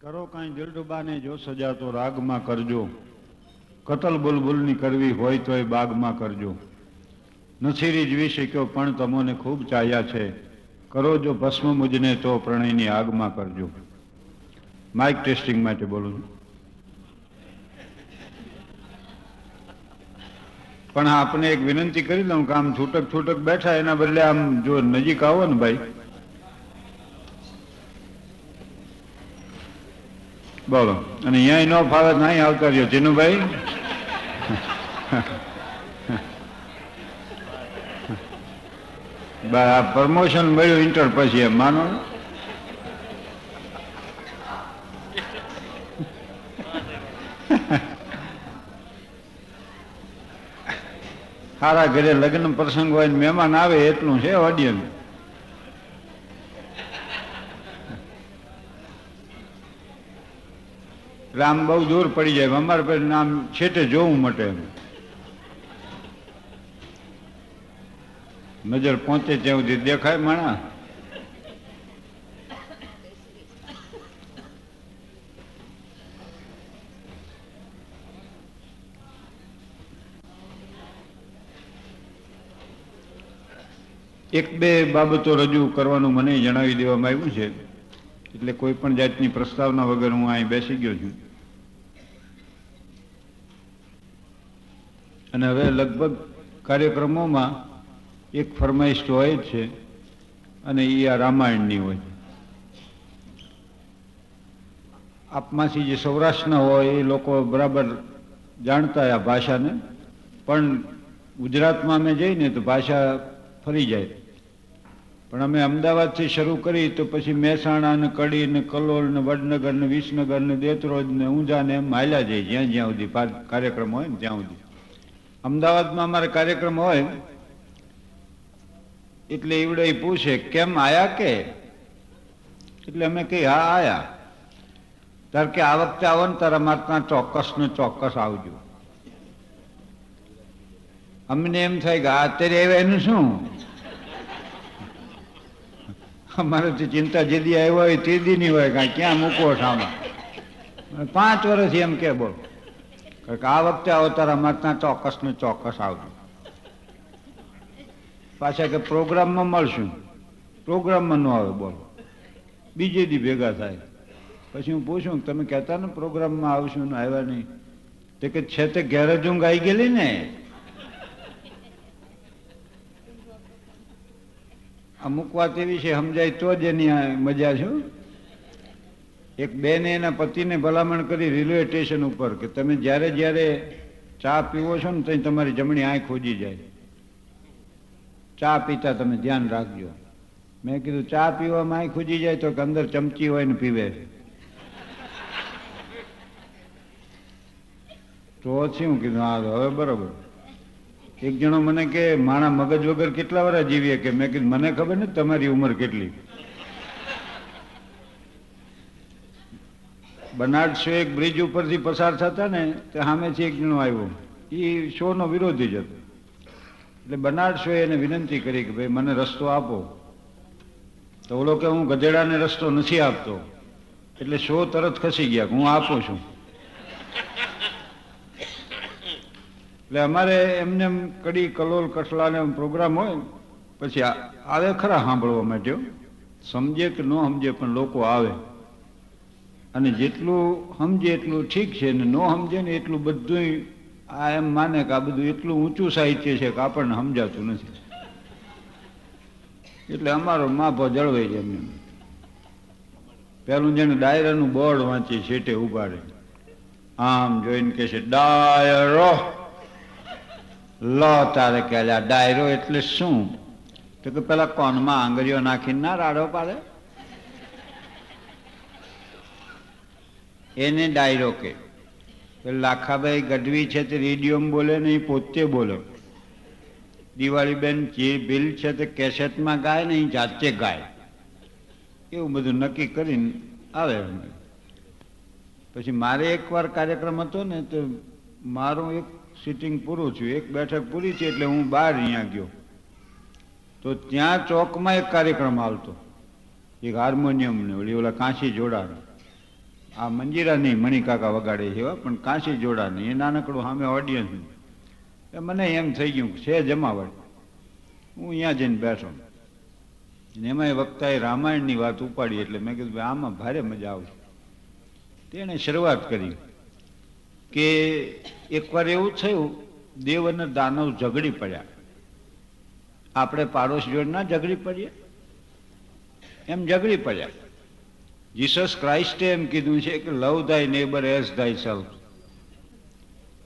કરો કાંઈ દિલડુબાને જો સજા તો રાગમાં કરજો. કતલ બુલબુલની કરવી હોય તો એ બાગમાં કરજો. નથી જીવી શક્યો પણ તમોને ખૂબ ચાહ્યા છે. કરો જો ભસ્મ મુજને તો પ્રણયની આગમાં કરજો. માઇક ટેસ્ટિંગ માટે બોલું છું. પણ આપને એક વિનંતી કરી દઉં કે આમ છૂટક છૂટક બેઠા એના બદલે આમ જો નજીક આવો ને ભાઈ બોલો. અને અહીંયા ન ફાવે નહીં આવતા રહ્યો જીનુભાઈ? પ્રમોશન મળ્યું ઇન્ટર પછી એમ. માનો સારા ઘરે લગ્ન પ્રસંગ હોય મહેમાન આવે એટલું છે ઓડિયન્સ એટલે આમ બહુ દૂર પડી જાય. અમારે પછી આમ છેટે જોવું માટે એમ. નજર પહોંચે ત્યાં સુધી દેખાય માણા. એક બે બાબતો રજૂ કરવાનું મને જણાવી દેવામાં આવ્યું છે. એટલે કોઈ પણ જાતની પ્રસ્તાવના વગર હું અહીં બેસી ગયો છું. અને હવે લગભગ કાર્યક્રમોમાં એક ફરમાઈશ તો હોય જ છે અને એ આ રામાયણની હોય આપમાંથી જે સૌરાષ્ટ્રના હોય એ લોકો બરાબર જાણતા આ ભાષાને, પણ ગુજરાતમાં અમે જઈને તો ભાષા ફરી જાય. પણ અમે અમદાવાદથી શરૂ કરી તો પછી મહેસાણા ને કડી ને કલોલ ને વડનગર ને વિસનગર ને દેતરોજ ને ઊંઝા ને એમ હાલ્યા જાય જ્યાં જ્યાં સુધી કાર્યક્રમ હોય ને ત્યાં સુધી. અમદાવાદમાં અમારે કાર્યક્રમ હોય, એટલે એવડે પૂછે, કેમ આયા કે? એટલે અમે કહી હા, આયા. તાર કે, આ વખતે આવો ને, તારા ત્યાં ચોક્કસ ને ચોક્કસ આવજો. અમને એમ થાય કે અત્યારે આવ્યા એનું શું? અમારે તો ચિંતા જે દી આવ્યો હોય તે દી નહીં હોય, કાંઈ ક્યાં મૂકવો સામા પાંચ વર્ષથી એમ કે, બોલ. આ વખતે આવો તારા મારતા ચોક્કસ ને ચોક્કસ આવજો. પાછા કે પ્રોગ્રામમાં મળશું. પ્રોગ્રામમાં ન આવે, બોલો. બીજે દી ભેગા થાય. પછી હું પૂછું, તમે કહેતા ને પ્રોગ્રામમાં આવશું ને આવ્યા નહીં. તે કે છે તે ઘેર જ ઊંઘ આવી ગયેલી ને? અમુક વાત એવી છે, સમજાય તો જ એની મજા છે. એક બેને એના પતિને ભલામણ કરી રેલવે સ્ટેશન ઉપર કે તમે જ્યારે જ્યારે ચા પીવો છો ને ત્યાં તમારી જમણી આંખ ખોજી જાય. ચા પીતા તમે ધ્યાન રાખજો. મેં કીધું, ચા પીવામાં આંખ ખોજી જાય તો કે અંદર ચમચી હોય ને પીવે. તો શું કીધું, હા હવે બરોબર. એક જણો મને કે, માણા મગજ વગર કેટલા વાર જીવીએ? કે મેં કીધું, મને ખબર ને તમારી ઉંમર કેટલી. બર્નાર્ડ શો એક બ્રિજ ઉપરથી પસાર થતા ને તે સામેથી એક જણો આવ્યો. એ શોનો વિરોધી જ હતો. એટલે બર્નાર્ડ શો એને વિનંતી કરી કે ભાઈ, મને રસ્તો આપો. તો ઓલો કે, હું ગધેડાને રસ્તો નથી આપતો. એટલે શો તરત ખસી ગયા હું આપું છું. એટલે અમારે એમને એમ કડી કલોલ કઠલાને પ્રોગ્રામ હોય, પછી આવે ખરા સાંભળવા માટે. સમજે કે ન સમજે, પણ લોકો આવે. અને જેટલું સમજે એટલું ઠીક છે ને ન સમજે ને એટલું બધું આ એમ માને કે આ બધું એટલું ઊંચું સાહિત્ય છે કે આપણને સમજાતું નથી. એટલે અમારો માપો જળવાઈ એમને પેલું જેને ડાયરાનું બોર્ડ વાંચી છેટે ઉપાડે. આમ જોઈને કે છે, ડાયરો. લો તારે કે ડાયરો એટલે શું? તો કે, પેલા કોનમાં આંગળીઓ નાખીને ના રાડો પાડે? એને ડાયરો કે લાખાભાઈ ગઢવી છે તે રેડિયોમાં બોલે ને એ પોતે બોલે. દિવાળીબેન જે બિલ છે તે કેસેટમાં ગાય ને એ જાતે ગાય. એવું બધું નક્કી કરીને આવે પછી મારે એકવાર કાર્યક્રમ હતો ને તો મારું એક સિટિંગ પૂરું થયું એક બેઠક પૂરી થઈ એટલે હું બહાર અહીંયા ગયો. તો ત્યાં ચોકમાં એક કાર્યક્રમ આવતો. એક હાર્મોનિયમ ને ઓલી ઓલા કાંસી જોડાણ. આ મંજીરા નહીં મણિકાકા વગાડે છે એવા પણ કાંસી જોડા નહીં. એ નાનકડું સામે ઓડિયન્સ એ મને એમ થઈ ગયું છે જમાવટ. હું અહીંયા જઈને બેઠો. ને એમાંય વક્તાએ રામાયણની વાત ઉપાડી એટલે મેં કીધું આમાં ભારે મજા આવશે. તેણે શરૂઆત કરી કે એકવાર એવું થયું, દેવ અને દાનવ ઝઘડી પડ્યા. આપણે પાડોશ જોડે ના ઝઘડી પડીએ? એમ ઝઘડી પડ્યા. જીસસ ક્રાઇસ્ટે એમ કીધું છે કે love thy neighbour as thyself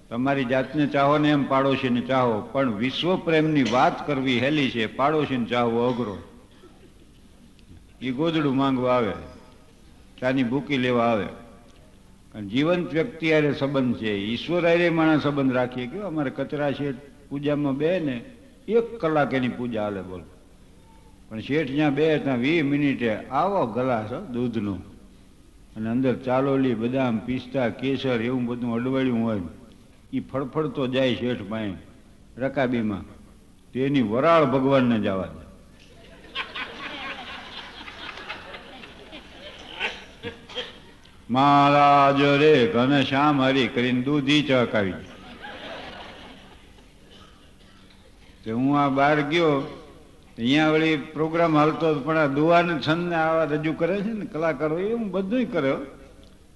તમારી જાતને ચાહો ને એમ પાડોશીને ચાહો, પણ વિશ્વ પ્રેમની વાત કરવી હેલી છે, પાડોશીને ચાહવો અઘરો. એ ગોદડું માંગવા આવે, ચાની ભૂકી લેવા આવે. કારણ જીવંત વ્યક્તિ આરે સંબંધ છે, ઈશ્વર હારે માણસ સંબંધ રાખીએ કે અમારે કચરા છે પૂજામાં બે ને, એક કલાક એની પૂજા હાલે બોલો. પણ શેઠ જ્યાં બે ત્યાં વીસ મિનિટે આવો ગ્લાસ દૂધનો. અને અંદર ચાલોલી, બદામ, પિસ્તા, કેસર એવું બધું અડવાળ્યું હોય. એ ફળફળતો જાય શેઠ પાસે રકાબીમાં. તેની વરાળ ભગવાનને જવા દે. મહારાજ રે ઘનશ્યામ હરી કરીને દૂધી ચકાવી હું આ બહાર ગયો અહીંયા વળી પ્રોગ્રામ હાલતો પણ આ દુવાને છંદને આવા રજૂ કરે છે ને, કલાકારો, એ હું બધું કર્યો.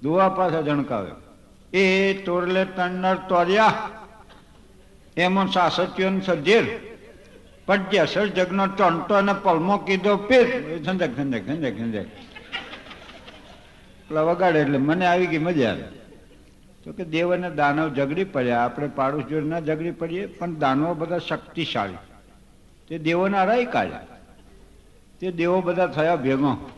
દુવા પાછા જણકાવ્યો. એ તોરલે તન્નર તોર્યા એમાં સાસત્યો સજેર પડ્યા સર જગનો ટંટો અને પલમો કીધો પીર સંજક સંજક સંજક સંજક પેલા વગાડે એટલે મને આવી ગઈ મજા આવે. તો કે દેવ અને દાનવ ઝઘડી પડ્યા. આપણે પાડોશ જોડે ના ઝઘડી પડીએ, પણ દાનવો બધા શક્તિશાળી. તે દેવોના હરાઈ કાઢ્યા તે દેવો બધા થયા ભેગો.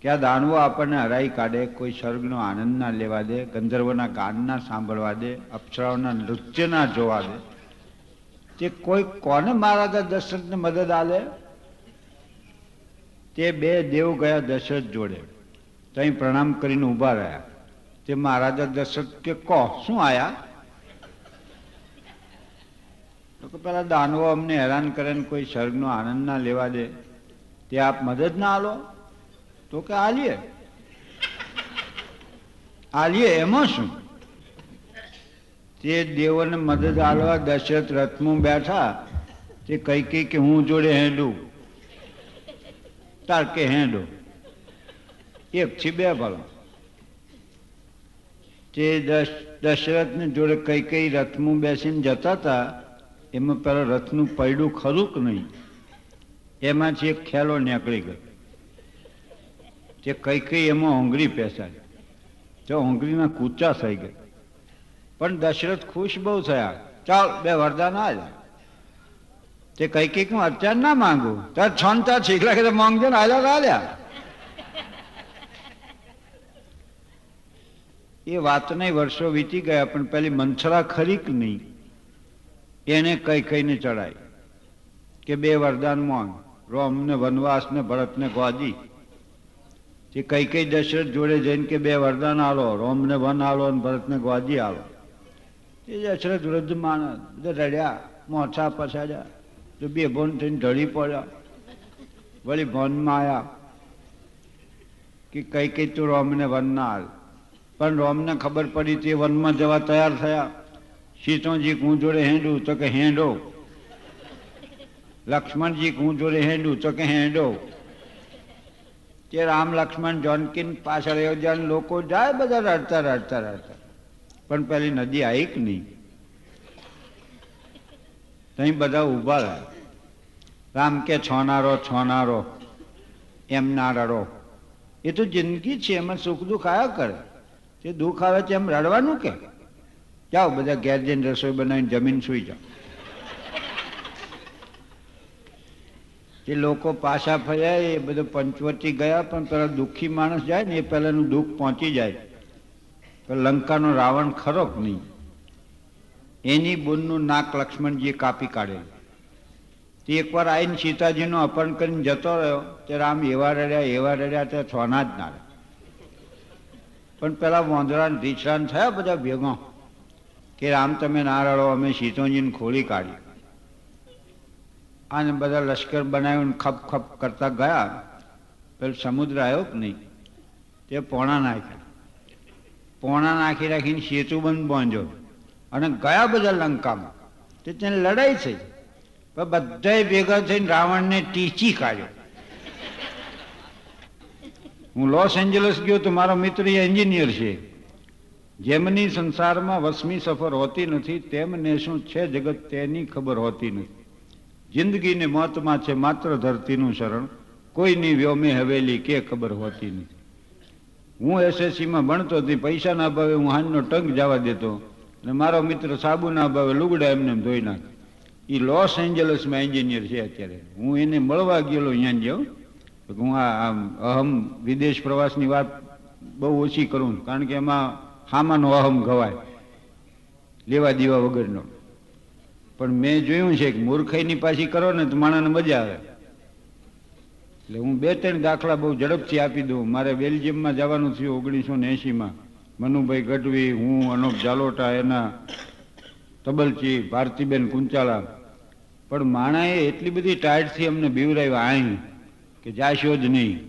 કે આ દાનવો આપણને હરાઈ કાઢે, કોઈ સ્વર્ગનો આનંદ ના લેવા દે, ગંધર્વના ગાન ના સાંભળવા દે, અપ્સરાઓના નૃત્ય ના જોવા દે. તે કોઈ કોને મહારાજા દશરથને મદદ આલે? તે બે દેવ ગયા દશરથ જોડે. ત્યાં પ્રણામ કરીને ઊભા રહ્યા. તે મહારાજા દશરથ કે કહો, શું આયા? તો કે પેલા દાનવો અમને હેરાન કરે ને કોઈ સ્વર્ગનો આનંદ ના લેવા દે. તે આપ મદદ ના આલો તો કે આલીએ. આલીએ એમાં શું? તે દેવોને મદદ આલવા દશરથ રથમાં બેઠા. તે કઈ કઈ કે હું જોડે હેંડું. તાર કે હેંડો. એક થી બે ભલો. તે દશ, દશરથને જોડે કઈ કઈ રથમાં બેસીને જતા હતા. એમાં પેલા રથનું પૈડું ખરું કે નહીં? એમાંથી એક ખેલો નીકળી ગયો. તે કઈ કઈ એમાં હોંગરી પેસાય તો હોંગરીના કૂચા થઈ ગયા. પણ દશરથ ખુશ બહુ થયા. ચાલ, બે વરદાન આવ્યા તે કઈ કંઈક હું અત્યારે ના માંગુ. તાર છનતા છીકલા કે માંગજો ને આલ્યા આલ્યા. એ વાતને વર્ષો વીતી ગયા, પણ પેલી મંથરા ખરી કે નહીં? એને કઈ કઈને ચડાય. કે બે વરદાન માંગ રોમને વનવાસ ને ભરતને ગોદી. તે કઈ કઈ દશરથ જોડે જઈને કે બે વરદાન આલો, રોમને વન આલો અને ભરતને ગોદી આલો. તે દશરથ વૃદ્ધ માણસ રડ્યા, મોછા પછાડ્યા, તો બે ભોન થઈને ઢળી પડ્યા. વળી ભોનમાં આવ્યા કે કઈ કઈ તું રોમને વન ના હાલ પણ રોમને ખબર પડી તે વનમાં જવા તૈયાર થયા. સીતોજી હું જોડે હેંડું તો કે હેંડો. લક્ષ્મણજી હું જોડે હેંડું તો કે હેંડો. તે રામ લક્ષ્મણ, જોનકીન પાછળ અયોધ્યા લોકો જાય બધા રડતા રડતા રડતા પણ પેલી નદી આવી કે નહીં? ત્યાં બધા ઊભા રહ્યા. રામ કે, છોનારો છોનારો, એમ ના રડો. એ તો જિંદગી છે, એમાં સુખ દુઃખ આવ્યા કરે. તે દુઃખ આવે એમ રડવાનું કે? જાઓ બધા ઘેર જઈને રસોઈ બનાવીને જમીન સુઈ જાઓ. એ લોકો પાછા ફર્યા એ બધું પંચવટી ગયા, પણ પેલા દુઃખી માણસ જાય ને એ પહેલાનું દુઃખ પહોંચી જાય. તો લંકાનો રાવણ ખરો નહીં? એની બુનનું નાક લક્ષ્મણજીએ કાપી કાઢેલું. તે એકવાર આવીને સીતાજીનું અપહરણ કરીને જતો રહ્યો તે રામ એવા રડ્યા એવા રડ્યા તે સોના જ ના રહ્યા પણ પેલા વાંદરા રીછરાન થયા બધા ભેગો. કે રામ, તમે ના રડો, અમે સીતોજીને ખોલી કાઢી. આને બધા લશ્કર બનાવીને ખપ ખપ કરતા ગયા. પેલો સમુદ્ર આવ્યો કે નહીં? તે પોણા નાખ્યા. પોણા નાખી રાખીને સેતુબંધ બાંધ્યો. અને ગયા બધા લંકામાં. તે તેને લડાઈ થઈ. પણ બધાય ભેગા થઈને રાવણને ટીચી કાઢ્યો. હું લોસ એન્જલસ ગયો તો મારો મિત્ર એન્જિનિયર છે. જેમની સંસારમાં વસમી સફર હોતી નથી, તેમને શું છે જગત તેની ખબર હોતી નથી. જિંદગીને મોતમાં છે માત્ર ધરતીનું શરણ, કોઈની વ્યોમે હવેલી કે ખબર હોતી નથી. હું એસએસસીમાં ભણતો હતી પૈસાના અભાવે હું હાનનો ટંક જવા દેતો અને મારો મિત્ર સાબુના અભાવે લુગડા એમને એમ ધોઈ નાખ. એ લોસ એન્જલસમાં એન્જિનિયર છે અત્યારે. હું એને મળવા ગયેલો અહીંયા જાઉં હું આ અહમ વિદેશ પ્રવાસની વાત બહુ ઓછી કરું. કારણ કે એમાં હામાનો અહમ ગવાય લેવા દેવા વગરનો. પણ મેં જોયું છે કે મૂર્ખાઈની પાછી કરો ને તો માણાને મજા આવે. એટલે હું બે ત્રણ દાખલા બહુ ઝડપથી આપી દઉં. મારે બેલ્જિયમમાં જવાનું થયું ઓગણીસો ને એંશીમાં મનુભાઈ ગઢવી, હું, અનોપ જાલોટા એના તબલચી, ભારતીબેન કુંચાલા. પણ માણાએ એટલી બધી ટાઈટથી અમને બીવરાવ્યા અહીં કે જાશો જ નહીં.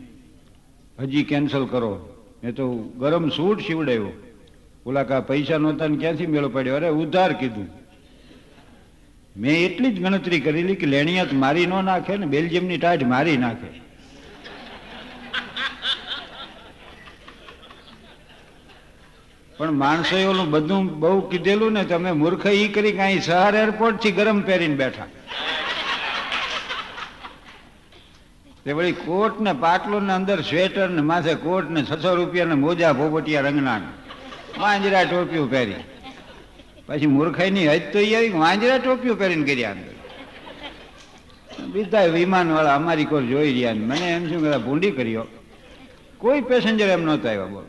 હજી કેન્સલ કરો. મેં તો ગરમ સૂટ સીવડાવ્યો. ઓલા કા પૈસા નહોતા ને ક્યાંથી મેળો પડ્યો? અરે, ઉધાર કીધું. મેં એટલી જ ગણતરી કરેલી કે લેણિયાત મારી ન નાખે ને બેલ્જિયમની ટાઢ મારી નાખે. પણ માણસો ઓલું બધું બહુ કીધેલું ને તમે મૂર્ખ ઈ કરી કાંઈ સહાર એરપોર્ટથી ગરમ પહેરીને બેઠા. તે વળી કોટ ને પાટલો ને અંદર સ્વેટર ને માથે કોટ ને છસો રૂપિયા ને મોજા પોપટિયા રંગના વાંજરા ટોપીઓ પહેરી. પછી મૂર્ખાઈની હજ તો એ વાંજરા ટોપીઓ પહેરીને કર્યા અંદર. બીજા વિમાન વાળા અમારી કોર જોઈ રહ્યા ને મને એમ શું કે ભૂંડી કર્યો. કોઈ પેસેન્જર એમ નહોતા આવ્યા બોલ.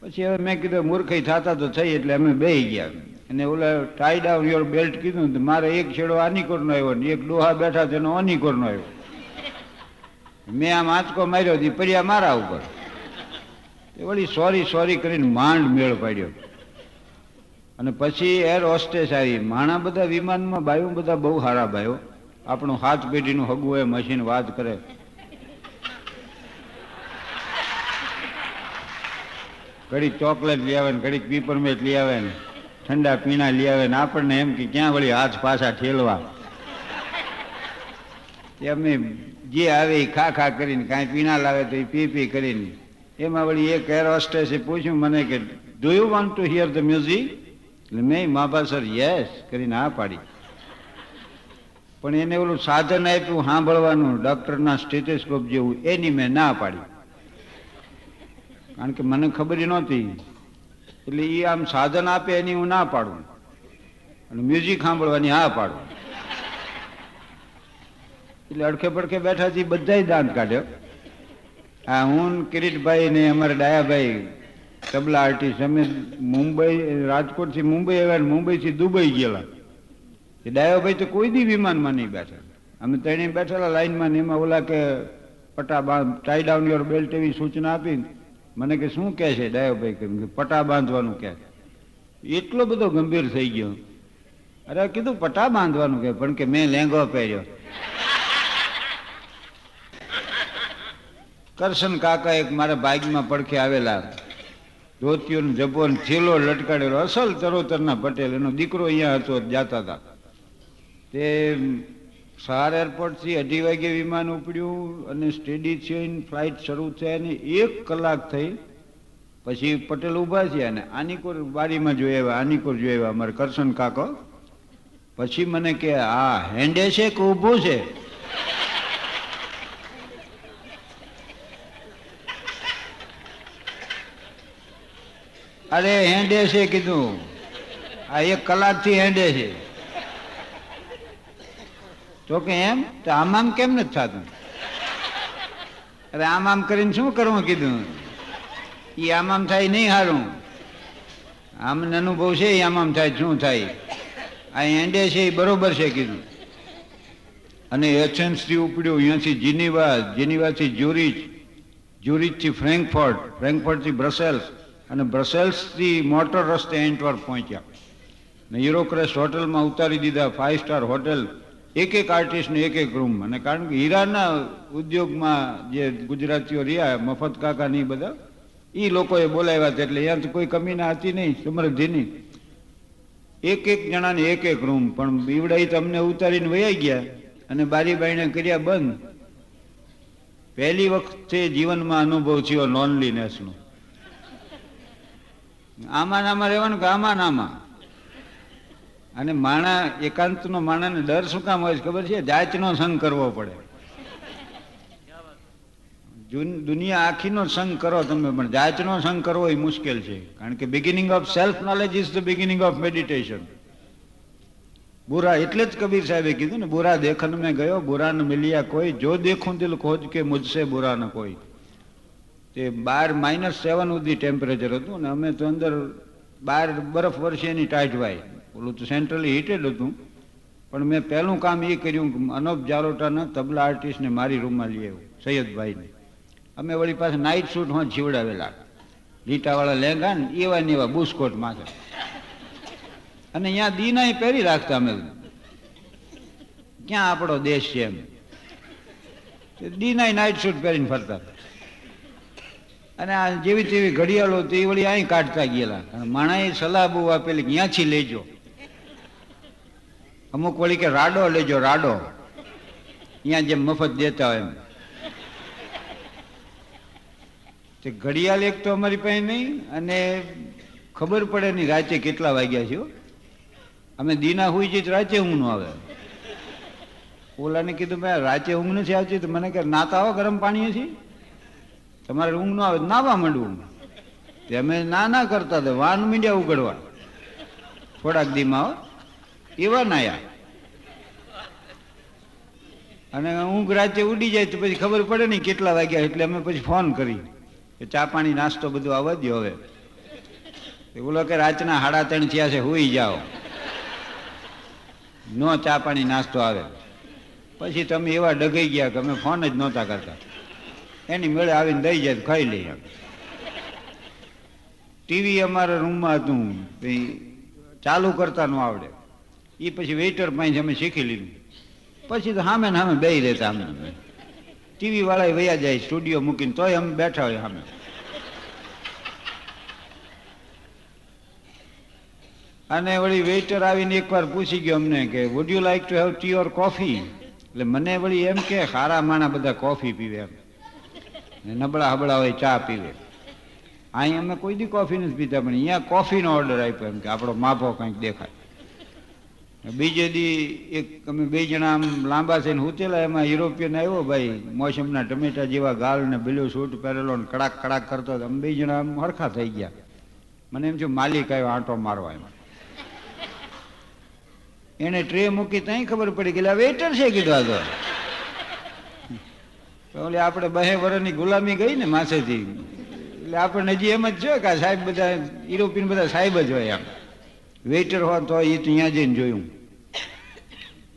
પછી હવે મેં કીધું મૂર્ખાઈ થતા તો થઈ એટલે અમે બેહી ગયા. અને ઓલા ટાઈ ડાઉન યોર બેલ્ટ કીધું તો મારે એક છેડો આની કોરનો આવ્યો ને એક ડોહા બેઠા તેનો અની કોરનો આવ્યો. મેં આમ આંચકો માર્યો હતી પડ્યા મારા ઉપર. એ વળી સોરી સોરી કરીને માંડ મેળ પાડ્યો. અને પછી એર હોસ્ટેસ આવી. માણા બધા વિમાનમાં, બાયું બધા બહુ સારા બાયો. આપણું હાથ પેઢીનું હગું હોય મશીન વાત કરે. ઘડીક ચોકલેટ લઈ આવે ને ઘડીક પીપરમેટ લઈ આવે ને ઠંડા પીણા લઈ આવે ને આપણને એમ કે ક્યાં વળી હાથ પાછા ઠેલવા? અમે જે આવે એ ખા ખા કરીને, કાંઈ પીણા લાવે તો એ પી પી કરીને એમાં વળી એક એર હોસ્ટેસે પૂછ્યું મને કે do you want to hear the music એટલે મેં માબા સર યસ કરીને હા પાડી. પણ એને ઓલું સાધન આપ્યું સાંભળવાનું, ડૉક્ટરના સ્ટેથેસ્કોપ જેવું, એની મેં ના પાડી. કારણ કે મને ખબર નહોતી. એટલે એ આમ સાધન આપે એની હું ના પાડું. અને મ્યુઝિક સાંભળવાની હા પાડું. એટલે અડખે પડખે બેઠાથી બધાય દાંત કાઢ્યો. હા હું કિરીટભાઈ ને અમારા ડાયાભાઈ, તબલા આર્ટિસ્ટ, અમે મુંબઈ રાજકોટથી મુંબઈ આવ્યા મુંબઈથી દુબઈ ગયેલા. એ ડાયાભાઈ તો કોઈ દી વિમાનમાં નહીં બેઠા. અમે ત્રણેય બેઠેલા લાઈનમાં ને એમાં ઓલા કે પટા બાંધ ટાઈ ડાઉન યોર બેલ્ટ એવી સૂચના આપી મને કે શું કહે છે ડાયાભાઈ? કેમ કે પટા બાંધવાનું કહે. એટલો બધો ગંભીર થઈ ગયો. અરે કીધું પટા બાંધવાનું કે પણ કે મેં લેંગો પહેર્યો. કરશન કાકા એક મારા બાઈકમાં પડખે આવેલા. ધોતીઓનો જબ્બો થેલો લટકાડેલો. અસલ તરોતરના પટેલ. એનો દીકરો અહીંયા હતો જાતા હતા. તે સહાર એરપોર્ટથી અઢી વાગે વિમાન ઉપડ્યું અને સ્ટેડી થઈને ફ્લાઇટ શરૂ થઈ અને એક કલાક થઈ. પછી પટેલ ઊભા થયા અને આનીકોર બારીમાં જોઈ આવ્યા આનીકોર જોઈ આવ્યા અમારે કરશન કાકો. પછી મને કે, આ હેન્ડે છે કે ઊભું છે? અરે હેન્ડે છે કીધું. આ એક કલાકથી હેન્ડે છે. તો કે એમ? તો આમ કેમ નથી થતું? અરે આમ આમ કરીને શું કરવું કીધું? એ આમ આમ થાય નહીં સારું આમ અનુભવ છે એ આમ આમ થાય, શું થાય? આ એન્ડે છે એ બરોબર છે કીધું. અને એથેન્સથી ઉપડ્યું, અહીંયાથી જીનીવા, જીનીવાથી જ્યુરિચ, જ્યુરિચથી ફ્રેન્કફર્ટ, ફ્રેન્કફર્ટથી બ્રસેલ્સ. અને બ્રસેલ્સથી મોટર રસ્તે એન્ટવર્પ પહોંચ્યા. ને યુરોક્રેસ્ટ હોટલમાં ઉતારી દીધા ફાઇવ સ્ટાર હોટેલ, એક એક આર્ટિસ્ટને એક એક રૂમ અને કારણ કે હીરાના ઉદ્યોગમાં જે ગુજરાતીઓ રહ્યા, મફત કાકા ની બધા એ લોકોએ બોલાવ્યા હતા એટલે અહીંયા કોઈ કમી ના હતી નહીં સમૃદ્ધિની એક એક જણાને એક એક રૂમ પણ બીવડાઈ તમને ઉતારીને વયા ગયા અને બારી બારીને કર્યા બંધ. પહેલી વખતે જીવનમાં અનુભવ થયો લોનલીનેસનો આમાં નામાં રહેવાનું કે આમાં નામાં અને માણા, એકાંતનો માણાને ડર શું કામ હોય ખબર છે? જાતનો સંગ કરવો પડે. દુનિયા આખીનો સંગ કરો તમે, પણ જાતનો સંગ કરવો એ મુશ્કેલ છે. કારણ કે beginning of self knowledge is the beginning of meditation બુરા એટલે જ કબીર સાહેબે કીધું ને, બુરા દેખન મેં ગયો બુરા ન મિલ્યા કોઈ, જો દેખું દિલ ખોજ કે મુજસે બુરા ન કોઈ. તે બાર માઇનસ સેવન સુધી ટેમ્પરેચર હતું ને અમે તો અંદર બાર બરફ વર્ષે એની ટાઈટ વાય. ઓલું તો સેન્ટ્રલી હીટેડ હતું. પણ મેં પહેલું કામ એ કર્યું કે અનોપ જાલોટાના તબલા આર્ટિસ્ટને મારી રૂમમાં લઈ આવ્યું, સૈયદભાઈને. અમે વળી પાસે નાઇટ હોં જીવડાવેલા. લીટાવાળા લેંગા ને એવા ને એવા બુસ્કોટ માથે. અને અહીંયા દીના પહેરી રાખતા અમે. ક્યાં આપણો દેશ છે એમ. દીના નાઇટ સૂટ પહેરીને ફરતા હતા. અને આ જેવી તેવી ઘડિયાળો તે વળી અહીં કાઢતા ગયેલા. અને માણાએ સલાહ બહુ આપેલી કે લેજો. અમુક વળી કે, રાડો લેજો, રાડો. અહીંયા જેમ મફત દેતા હોય એમ. તે ઘડિયાળ એક તો અમારી પાસે નહીં, અને ખબર પડે નહીં રાતે કેટલા વાગ્યા છે અમે દીના હોઈ જઈએ રાતે ઊંઘ ન આવે. ઓલાને કીધું, ભાઈ રાતે ઊંઘ નથી આવતી. તો મને કે નાતા આવો ગરમ પાણીએથી. તમારે ઊંઘ ન આવે નાવા માંડવું. અમે ના ના કરતા હતા વાન મીડિયા ઉગડવા. થોડાક દીમાં એવા નાયા અને ઊંઘ રાતે ઉડી જાય તો પછી ખબર પડે નહીં કેટલા વાગ્યા એટલે અમે પછી ફોન કરી. કે ચા પાણી, નાસ્તો બધું આવવા દો હવે. બોલો કે રાતના હાડા ત્રણ થયા છે, હોઈ જાઓ. નો ચા પાણી, નાસ્તો આવે. પછી તમે એવા ડગાઈ ગયા કે અમે ફોન જ નહોતા કરતા. એની મેળે આવીને દઈ જાય ખાઈ લઈએ ટીવી અમારા રૂમમાં હતું ચાલુ કરતા ન આવડે. એ પછી વેઇટર પાસે અમે શીખી લીધું. પછી તો સામે ને સામે બે રહેતા અમે. ટીવી વાળા વયા જાય, સ્ટુડિયો મૂકીને તોય અમે બેઠા હોય સામે અને વળી વેઇટર આવીને એકવાર પૂછી ગયો અમને કે would you like to have tea or coffee એટલે મને વળી એમ કે સારા માણા બધા કોફી પીવે એમ. નબળા હબળા હોય ચા પીવે અહીં અમે કોઈ દી કોફી નથી પીતા, પણ અહીંયા કોફીનો ઓર્ડર આપ્યો એમ કે આપણો માફો કંઈક દેખાય. બીજે દી એક અમે બે જણા આમ લાંબા થઈને હુતેલા એમાં યુરોપિયન આવ્યો ભાઈ, મોસમના ટમેટા જેવા ગાલ ને બ્લુ સૂટ પહેરેલો ને કડાક કડાક કરતો અમે બે જણા આમ હરખા થઈ ગયા. મને એમ છું માલિક આવ્યો આંટો મારવા એમાં. એને ટ્રે મૂકી ત્યાં ખબર પડી કે વેટર છે, કીધું આ તો તો. ઓલી આપણે બહે વરની ગુલામી ગઈ ને માસેથી. એટલે આપણને હજી એમ જ છે કે સાહેબ બધા યુરોપિયન બધા સાહેબ જ હોય આમ. વેઇટર હોત તો એ તો અહીંયા જઈને જોયું.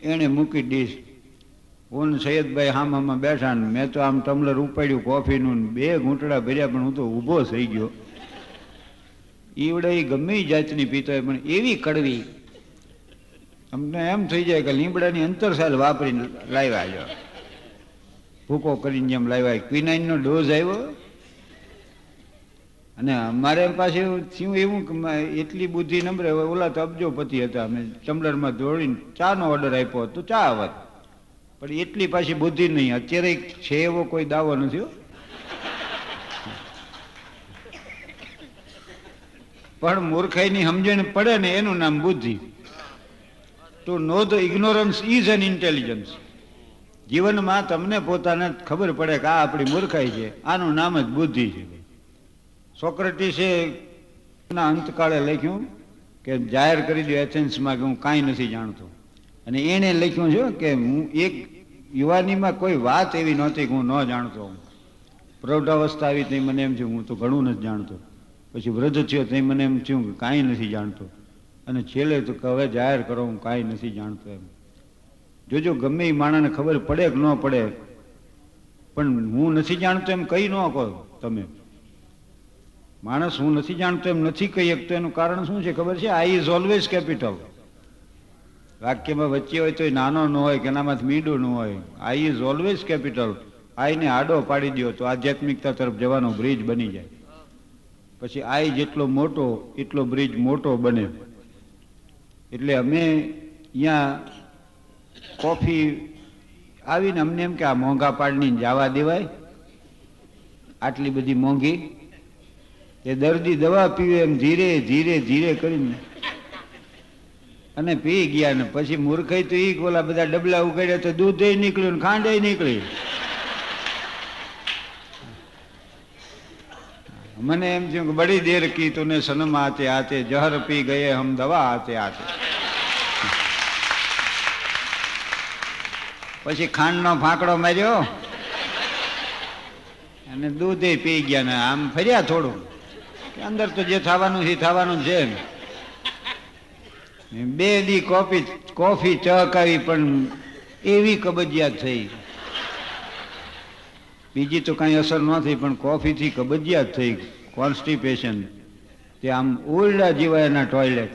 એણે મૂકી ડીશ હું સૈયદભાઈ હામ હામાં બેઠા ને મેં તો આમ ટમલર ઉપાડ્યું કોફીનું બે ઘૂંટડા ભર્યા, પણ હું તો ઊભો થઈ ગયો. ઈવડે એ ગમે જાતની પીતો હોય, પણ એવી કડવી. અમને એમ થઈ જાય કે લીમડાની અંતરસાલ વાપરીને લાવ્યા જો ભૂકો કરીને જેમ લાવ્યા ક્વિનાઇનનો ડોઝ આવ્યો અને અમારે પાસે થયું એવું કે એટલી બુદ્ધિ નંબરે ઓલા તો અબજોપતિ હતા. અમે ચમલરમાં દોડીને ચાનો ઓર્ડર આપ્યો હતો. ચા આવત. પણ એટલી પાછી બુદ્ધિ નહીં. અત્યારે છે એવો કોઈ દાવો નથી. પણ મૂર્ખાઈની સમજણ પડે ને એનું નામ બુદ્ધિ. To know the ignorance is an intelligence. જીવનમાં તમને પોતાને ખબર પડે કે આ આપણી મૂર્ખાઈ છે, આનું નામ જ બુદ્ધિ છે. સોક્રેટીસે ના અંતકાળે લખ્યું કે જાહેર કરી દો એથેન્સમાં કે હું કાંઈ નથી જાણતો. અને એણે લખ્યું છે કે હું એક યુવાનીમાં કોઈ વાત એવી નહોતી કે હું ન જાણતો. પ્રૌઢાવસ્થા આવી ત્યાં મને એમ થયું, હું તો ઘણું નથી જાણતો. પછી વૃદ્ધ થયો ત્યાં મને એમ થયું કે કાંઈ નથી જાણતો. અને છેલ્લે તો હવે જાહેર કરો, હું કાંઈ નથી જાણતો એમ. જોજો ગમે એ માણસને ખબર પડે કે ન પડે. પણ હું નથી જાણતો એમ કહી ન કહો તમે. માણસ હું નથી જાણતો એમ નથી કહી શકતો, એનું કારણ શું છે ખબર છે? આઈ ઇઝ ઓલવેઝ કેપિટલ વાક્યમાં વચ્ચે હોય તો નાનો ન હોય કે એનામાંથી મીડું ન હોય. આઈ ઇઝ ઓલવેઝ કેપિટલ આઈને આડો પાડી દો તો આધ્યાત્મિકતા તરફ જવાનો બ્રિજ બની જાય. પછી આઈ જેટલો મોટો, એટલો બ્રિજ મોટો બને. એટલે અમે અહીંયા કોફી આવીને અમને એમ કે આ મોંઘા પાડની જવા દેવાય. આટલી બધી મોંઘી. એ દર્દી દવા પીવે એમ ધીરે ધીરે ધીરે કરીને. અને પી ગયા ને પછી મૂર્ખાઈ તો ઈ ઓલા બધા ડબલા ઉગાડ્યા તો દૂધ નીકળ્યું ને ખાંડે નીકળી મને એમ થયું કે બડી દેર કી તુને સનમ આતે આતે, જહર પી ગયે હમ દવા આતે આતે. પછી ખાંડનો ફાંકડો માર્યો. અને દૂધે પી ગયા ને આમ ફર્યા થોડું. કે અંદર તો જે થવાનું છે એ થવાનું છે બે દી કોફી કોફી ચહકાવી પણ એવી કબજિયાત થઈ. બીજી તો કાંઈ અસર ન થઈ, પણ કોફીથી કબજિયાત થઈ. કોન્સ્ટિપેશન. તે આમ ઓરડા જેવા એના ટોયલેટ.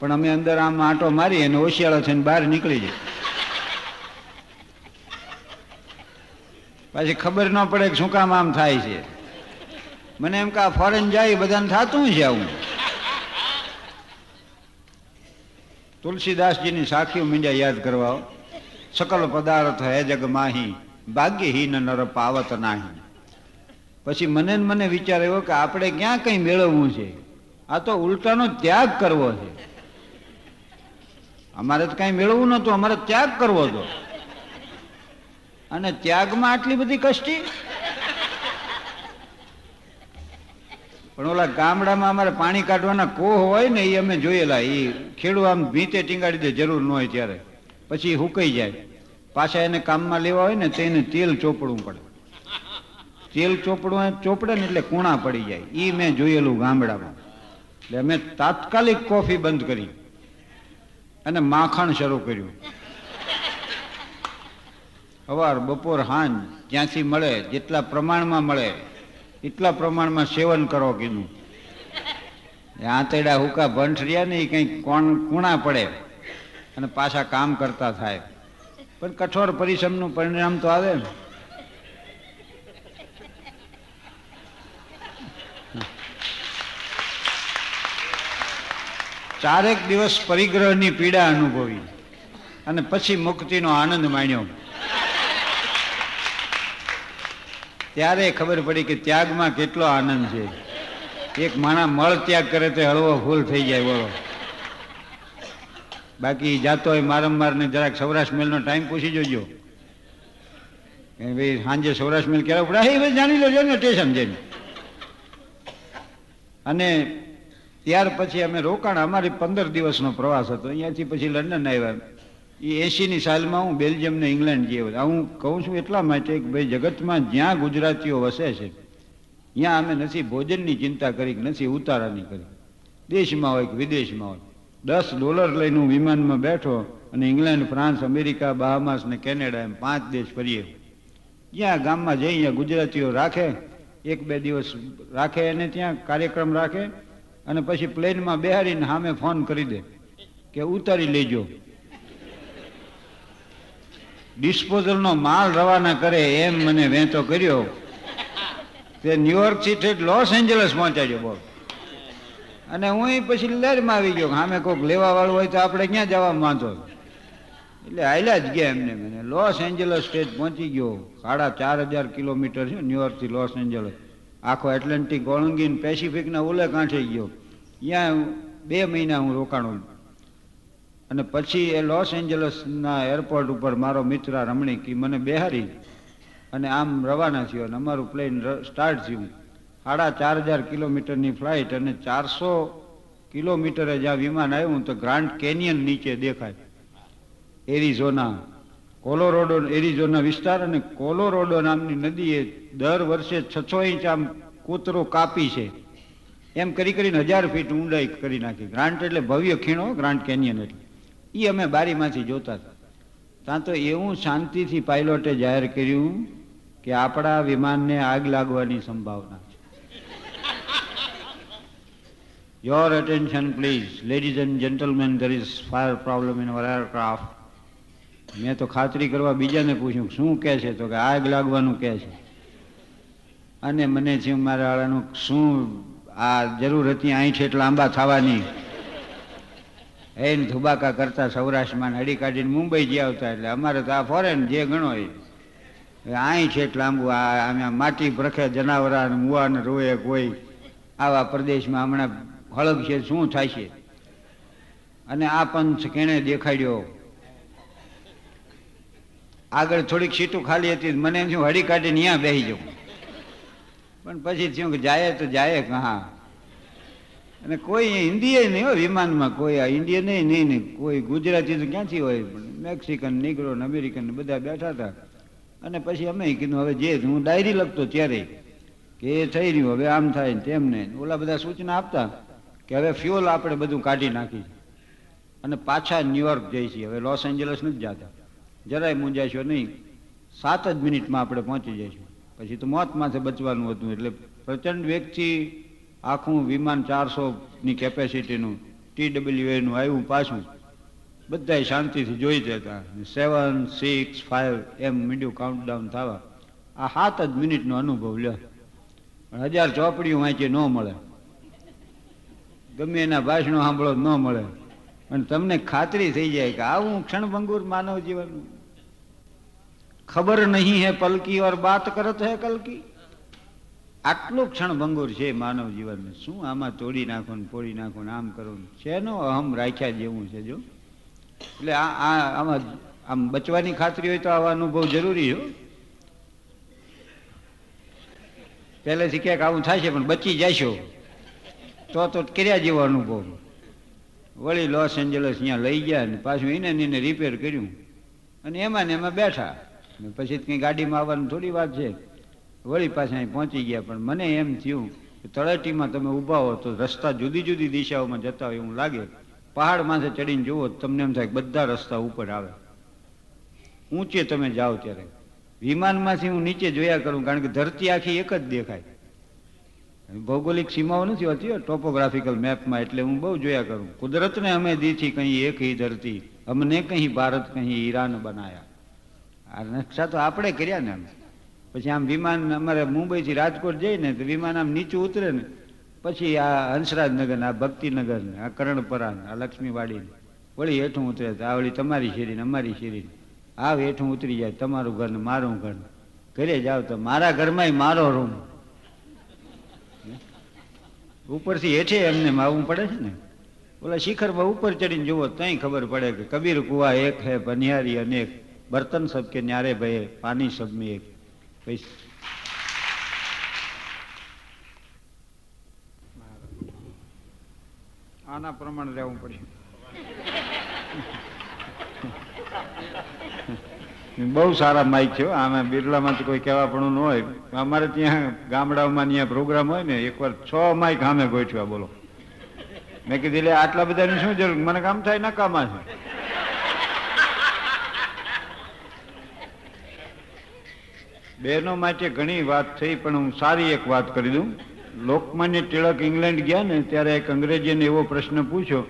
પણ અમે અંદર આમ આંટો મારી અને હોશિયાળા થઈને બહાર નીકળી જાય. પછી ખબર ન પડે કે શું કામ આમ થાય છે. મને એમ કે આ ફોરેન જાય, બધાને થતું છે આવું. તુલસીદાસજીની સાખીઓ મીંડ્યા યાદ કરવા સકલ પદાર્થ હે જગ માહી, ભાગ્યહીન નર પાવત નાહી. પછી મને મને વિચાર આવ્યો કે આપણે ક્યાં કંઈ મેળવવું છે? આ તો ઉલટાનો ત્યાગ કરવો છે. અમારે તો કઈ મેળવવું નહોતું, અમારે ત્યાગ કરવો હતો. અને ત્યાગમાં આટલી બધી કષ્ટી? પણ ઓલા ગામડામાં અમારે પાણી કાઢવાના કોહ હોય ને એ અમે જોયેલા. એ ખેડૂ આમ ભીતે ટીંગાડી દે, જરૂર ન હોય ત્યારે. પછી હુકાઈ જાય. પાછા એને કામમાં લેવા હોય ને તેને તેલ ચોપડવું પડે. તેલ ચોપડવા ચોપડે ને એટલે કૂણા પડી જાય. એ મેં જોયેલું ગામડામાં. એટલે અમે તાત્કાલિક કોફી બંધ કરી. અને માખણ શરૂ કર્યું. સવાર, બપોર, હાંજ, જ્યાંથી મળે, જેટલા પ્રમાણમાં મળે, એટલા પ્રમાણમાં સેવન કરો કીધું. આંતેડા હુકા ભંઠ રહ્યા ને એ કંઈક કોણ, કૂણા પડે અને પાછા કામ કરતા થાય. પણ કઠોર પરિશ્રમનું પરિણામ તો આવે ને. ચારેક દિવસ પરિગ્રહની પીડા અનુભવી અને પછી મુક્તિનો આનંદ માણ્યો. ત્યારે ખબર પડી કે ત્યાગમાં કેટલો આનંદ છે. એક માણા મળ ત્યાગ કરે તો હળવો ફૂલ થઈ જાય બોલો બાકી જાતો હોય મારંવાર ને જરાક સૌરાષ્ટ્ર મેલનો ટાઈમ પૂછી જોજો. કે ભાઈ, સાંજે સૌરાષ્ટ્ર મેલ ક્યારે ઉપડે? એ જાણી લેજો ને, સ્ટેશન જઈને. અને ત્યાર પછી અમે રોકાણ, અમારી પંદર દિવસનો પ્રવાસ હતો. અહીંયાથી પછી લંડન આવ્યા. એ એસીની સાલમાં હું બેલ્જિયમ ને ઇંગ્લેન્ડ જેવો હું કહું છું એટલા માટે કે ભાઈ જગતમાં જ્યાં ગુજરાતીઓ વસે છે, ત્યાં અમે નથી ભોજનની ચિંતા કરી કે નથી ઉતારાની કરી. દેશમાં હોય કે વિદેશમાં હોય. દસ ડોલર લઈને હું વિમાનમાં બેઠો અને ઇંગ્લેન્ડ, ફ્રાન્સ, અમેરિકા, બહામાસ ને કેનેડા એમ પાંચ દેશ ફરીએ જ્યાં ગામમાં જઈ અહીંયા ગુજરાતીઓ રાખે, એક બે દિવસ રાખે અને ત્યાં કાર્યક્રમ રાખે અને પછી પ્લેનમાં બેહાડીને સામે ફોન કરી દે કે ઉતારી લેજો. ડિસ્પોઝલનો માલ રવાના કરે એમ મને વેચો કર્યો. તે New York city Los Angeles પહોંચાડ્યો બોલ. અને હું પછી લહેરમાં આવી ગયો સામે કોઈક લેવા વાળું હોય તો આપણે ક્યાં જવા માંધો એટલે હાલ્યા જ ગયા એમને મને. લોસ એન્જલસ સ્ટેજ પહોંચી ગયો. સાડા ચાર હજાર કિલોમીટર છે ન્યુયોર્કથી લોસ એન્જલસ. આખો એટલાન્ટિક ઓળંગીને પેસિફિકના ઉલે કાંઠે ગયો. ત્યાં બે મહિના હું રોકાણો અને પછી એ લોસ એન્જલસના એરપોર્ટ ઉપર મારો મિત્ર રમણીક મને બેહારી અને આમ રવાના થયો અને અમારું પ્લેન સ્ટાર્ટ થયું. સાડા ચાર હજાર કિલોમીટરની ફ્લાઇટ અને ચારસો કિલોમીટરે જ્યાં વિમાન આવ્યું તો ગ્રાન્ડ કેનિયન નીચે દેખાય. એરિઝોના, કોલોરોડો, એરિઝોના વિસ્તાર અને કોલોરોડો નામની નદીએ દર વર્ષે છસો ઇંચ આમ કૂતરો કાપી છે. એમ કરી કરીને હજાર ફીટ ઊંડાઈ કરી નાખી. ગ્રાન્ટ એટલે ભવ્ય ખીણો ગ્રાન્ટ કેનિયન એટલે. એ અમે બારીમાંથી જોતા હતા. ત્યાં તો એવું શાંતિથી પાયલોટે જાહેર કર્યું કે આપણા વિમાનને આગ લાગવાની સંભાવના છે. Your attention please ladies and gentlemen there is fire problem in our aircraft મેં તો ખાતરી કરવા બીજાને પૂછ્યું, શું કહે છે? તો કે, આગ લાગવાનું કહે છે. અને મને થયું, મારા વાળાનું શું આ જરૂર હતી? છે એટલે આંબા થવાની. એને ધુબાકા કરતા સૌરાષ્ટ્રમાં હડી કાઢીને મુંબઈ જે આવતા એટલે અમારે તો આ ફોરેન જે ગણો એ અહીં છે એટલે લાંબુ આ માટી પ્રખે જનાવરા ને મુવા ને રોએ કોઈ આવા પ્રદેશમાં હમણાં હળગ છે, શું થાય છે? અને આ પંથ કેણે દેખાડ્યો? આગળ થોડીક સીટું ખાલી હતી, મને શું હડી કાઢીને ત્યાં બેસી જાઉં. પણ પછી થયું કે જાય તો જાય કહા અને કોઈ ઇન્ડિયન નહીં હોય, વિમાનમાં કોઈ આ ઇન્ડિયન નહીં નહીં કોઈ ગુજરાતી તો ક્યાંથી હોય? પણ મેક્સિકન નીગ્રો ને અમેરિકન બધા બેઠા હતા. અને પછી અમે કીધું, હવે જે હું ડાયરી લખતો ત્યારે કે એ થઈ રહ્યું, હવે આમ થાય ને તેમ ને. ઓલા બધા સૂચના આપતા કે હવે ફ્યુઅલ આપણે બધું કાઢી નાખી. અને પાછા ન્યુયોર્ક જઈ છીએ. હવે લોસ એન્જલસ નથી જતા. જરાય મૂંઝાશો નહીં. સાત જ મિનિટમાં આપણે પહોંચી જઈશું. પછી તો મોત માથે બચવાનું હતું એટલે પ્રચંડ વેગથી આખું વિમાન ચારસોની કેપેસિટીનું ટીડબ્લ્યુએનું એનું આવ્યું પાછું. બધાય શાંતિથી જોઈ જતા. સેવન સિક્સ ફાઇવ એમ મીડિયું કાઉન્ટડાઉન થવા. આ સાત જ મિનિટનો અનુભવ લ્યો. પણ હજાર ચોપડીઓ વાંચી ન મળે. ગમે એના ભાષણો સાંભળો ન મળે. અને તમને ખાતરી થઈ જાય કે આવું ક્ષણભંગુર માનવ જીવન ખબર નહીં હે પલકી ઓર બાત કરત હે કલકી. આટલું ક્ષણભંગુર છે માનવ જીવન શું આમાં તોડી નાખો ને પોડી નાખો ને આમ કરો શેનો અહમ રાખ્યા જેવું છે જો? એટલે આ આમાં આમ બચવાની ખાતરી હોય તો આવા અનુભવ જરૂરી હો. પહેલેથી ક્યાંક આવું થાય છે પણ બચી જશો તો તો કર્યા જેવો અનુભવ. વળી લોસ એન્જલસ અહીંયા લઈ ગયા ને પાછું એને એને રિપેર કર્યું. અને એમાં ને એમાં બેઠા. પછી કંઈ ગાડીમાં આવવાની થોડી વાત છે. વળી પાછા અહીં પહોંચી ગયા. પણ મને એમ થયું કે તળાટીમાં તમે ઊભા હો તો રસ્તા જુદી જુદી દિશાઓમાં જતા હોય એવું લાગે. પહાડ માથે ચડીને જુઓ તમને એમ થાય બધા રસ્તા ઉપર આવે. ઊંચે તમે જાઓ ત્યારે. વિમાનમાંથી હું નીચે જોયા કરું કારણ કે ધરતી આખી એક જ દેખાય. ભૌગોલિક સીમાઓ નથી હોતી ટોપોગ્રાફિકલ મેપમાં એટલે હું બહુ જોયા કરું. કુદરતને અમે દીથી કહી એક હી ધરતી. અમને કહી ભારત કહી ઈરાન બનાયા. આ નકશા તો આપણે કર્યા ને અમે પછી આમ વિમાન, અમારે મુંબઈથી રાજકોટ જઈએ ને તો વિમાન આમ નીચું ઉતરે ને, પછી આ હંસરાજનગર આ ભક્તિનગર ને આ કરણપરા ને આ લક્ષ્મીવાડી ને વળી હેઠું ઉતરે તો આ વળી તમારી શેરી ને અમારી શેરી આવ હેઠું ઉતરી જાય તમારું ઘર ને મારું ઘર ઘરે જાવ તો મારા ઘરમાં મારો રૂમ. ઉપરથી હેઠે એમને આવવું પડે છે ને. ઓલા શિખરમાં ઉપર ચડીને જુઓ તઈ ખબર પડે કે કબીર કુવા એક હે બનિયારી અનેક, બર્તન સબ કે ન્યારે ભયે પાણી સબ એક. પછી આના પ્રમાણે રહેવું પડશે. બહુ સારા માઇક છે. આમાં બિરલામાં તો કોઈ કહેવા પણ ન હોય. અમારે ત્યાં ગામડાઓમાં ત્યાં પ્રોગ્રામ હોય ને એકવાર છ માઇક સામે ગોઠવ્યા બોલો. મેં કીધું એટલે આટલા બધાની શું જરૂર? મને કામ થાય નકામા છે. બહેનો માટે ઘણી વાત થઈ, પણ હું સારી એક વાત કરી દઉં. લોકમાન્ય ટિળક ઇંગ્લેન્ડ ગયા ને, ત્યારે એક અંગ્રેજીને એવો પ્રશ્ન પૂછ્યો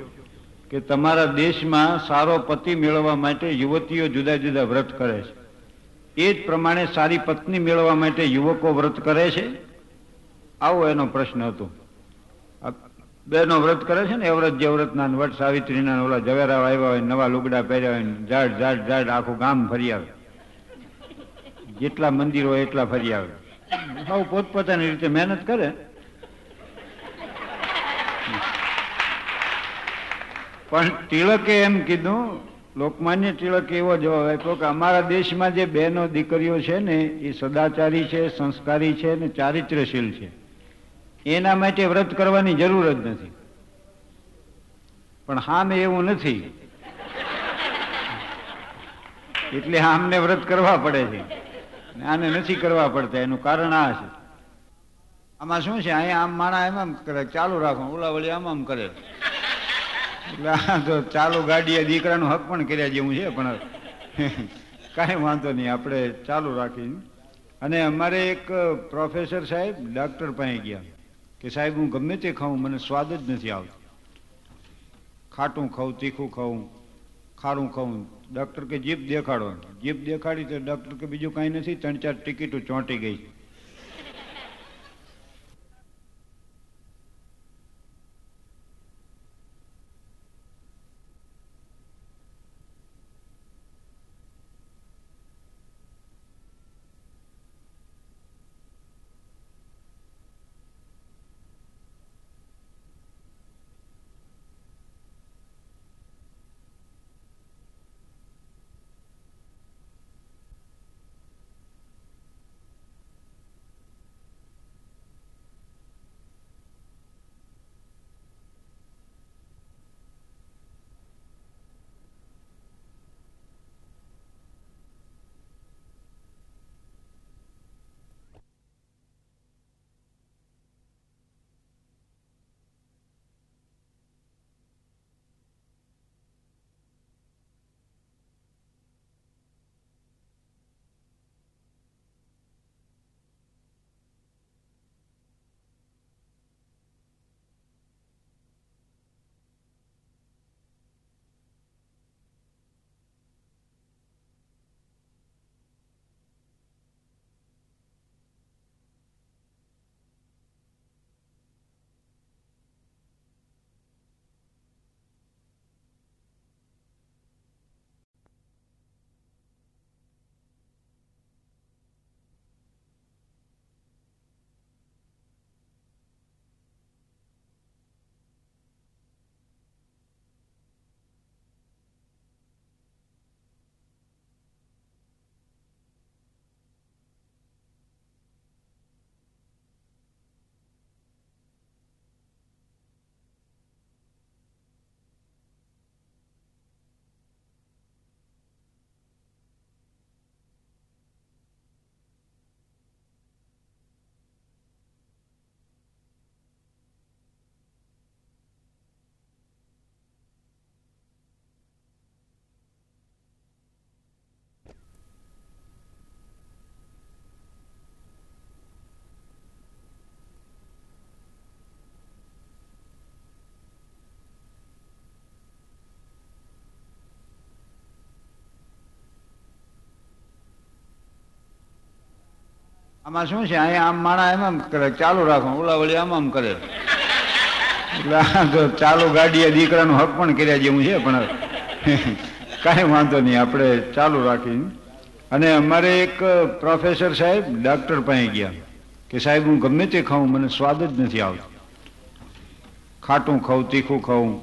કે તમારા દેશમાં સારો પતિ મેળવવા માટે યુવતીઓ જુદા જુદા વ્રત કરે છે. એ જ પ્રમાણે સારી પત્ની મેળવવા માટે યુવકો વ્રત કરે છે? આવો એનો પ્રશ્ન હતો. બેનો વ્રત કરે છે ને અવ્રત જેવ્રતના ને વટ સાવિત્રીના ઓલા જવેરા આવ્યા હોય, નવા લુગડા પહેર્યા હોય ઝાડ ઝાડ ઝાડ આખું ગામ ફરી આવે. જેટલા મંદિરો એટલા ફરી આવે. સૌ પોતપોતાની રીતે મહેનત કરે. પણ તિલકે એમ કીધું, લોકમાન્ય તિલકે એવો જવાબ આપ્યો કે અમારા દેશમાં જે બહેનો દીકરીઓ છે ને, એ સદાચારી છે, સંસ્કારી છે ને ચારિત્ર્યશીલ છે. એના માટે વ્રત કરવાની જરૂર જ નથી. પણ હામે એવું નથી. એટલે આમને વ્રત કરવા પડે છે. આને નથી કરવા પડતા, એનું કારણ આ છે. આમાં શું છે? અહીંયા આમ માણા એમ આમ કરે, ચાલુ રાખો ઓલા વળી આમ આમ કરે. એટલે આ તો ચાલુ ગાડીએ દીકરાનું હક પણ કર્યા જેવું છે, પણ કાંઈ વાંધો નહીં, આપણે ચાલુ રાખીને. અને અમારે એક પ્રોફેસર સાહેબ, ડૉક્ટર પાસે ગયા, કે સાહેબ, હું ગમે તે ખાઉં, મને સ્વાદ જ નથી આવતો. ખાટું ખાઉં, તીખું ખાઉં, ખારું ખાઉં ડૉક્ટર કે જીભ દેખાડો જીભ દેખાડી તો ડૉક્ટર કે બીજું કાંઈ નથી, ત્રણ ચાર ટિકિટો ચોંટી ગઈ. આમાં શું છે? અહીંયા આમ માણા એમ આમ કરે, ચાલુ રાખો ઓલા વળી આમ આમ કરે. એટલે ચાલુ ગાડીએ દીકરાનું હક પણ કર્યા જેવું છે, પણ કાંઈ વાંધો નહીં, આપણે ચાલુ રાખી અને અમારે એક પ્રોફેસર સાહેબ ડૉક્ટર પાસે ગયા, કે સાહેબ, હું ગમે તે ખાઉં, મને સ્વાદ જ નથી આવતો. ખાટું ખાઉં, તીખું ખાઉં,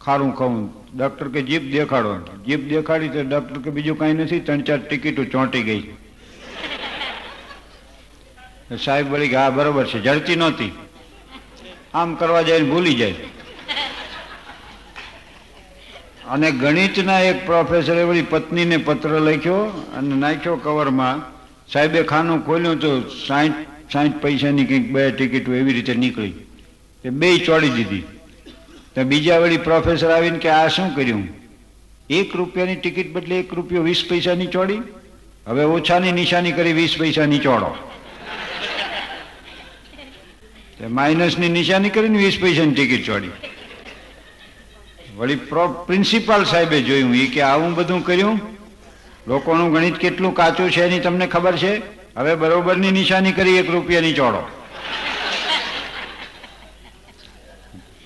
ખારું ખાઉં. ડૉક્ટર કે, જીભ દેખાડો. જીભ દેખાડી તો ડૉક્ટર કે, બીજું કાંઈ નથી, ત્રણ ચાર ટિકિટો ચોંટી ગઈ. સાહેબ વળી કે હા બરોબર છે, જડતી નહોતી. આમ કરવા જાય ને ભૂલી જાય. અને ગણિતના એક પ્રોફેસરે વળી પત્નીને પત્ર લખ્યો અને નાખ્યો કવરમાં સાહેબે ખાનું ખોલ્યું તો સાઠ સાઠ પૈસાની કંઈક બે ટિકિટો એવી રીતે નીકળી. તે બે ચોડી દીધી. તો બીજા વળી પ્રોફેસર આવીને કે આ શું કર્યું? એક રૂપિયાની ટિકિટ બદલે એક રૂપિયો વીસ પૈસાની ચોડી? હવે ઓછાની નિશાની કરી વીસ પૈસાની ચોડો. માઇનસની નિશાની કરીને વીસ પૈસાની ટિકિટ ચોડી વળી પ્રો, પ્રિન્સિપાલ સાહેબે જોયું એ કે આવું બધું કર્યું? લોકોનું ગણિત કેટલું કાચું છે એની તમને ખબર છે? હવે બરોબરની નિશાની કરી એક રૂપિયાની ચોડો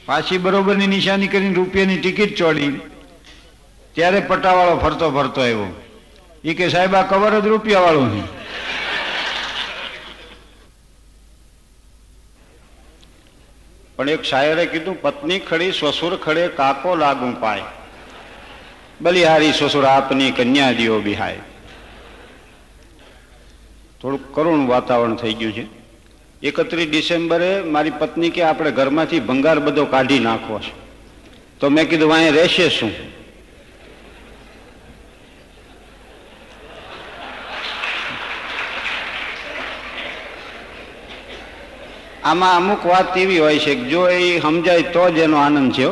પાછી બરોબરની નિશાની કરીને રૂપિયાની ટિકિટ ચોડી ત્યારે પટાવાળો ફરતો ફરતો આવ્યો. એ કે સાહેબ, આ કવર જ રૂપિયાવાળું છે. પણ એક શાયરે કીધું, પત્ની ખડી, સસુર ખડે, કાકો લાગુ પાય. બલિહારી સસુર, આપની કન્યા દિયો બિહાય. થોડુંક કરુણ વાતાવરણ થઈ ગયું છે. એકત્રીસ ડિસેમ્બરે મારી પત્ની કે, આપણે ઘરમાંથી ભંગાર બધો કાઢી નાખવો છે. તો મેં કીધું અહીંયા રહેશે શું? આમાં અમુક વાત એવી હોય છે જો એ સમજાય તો જ એનો આનંદ છે.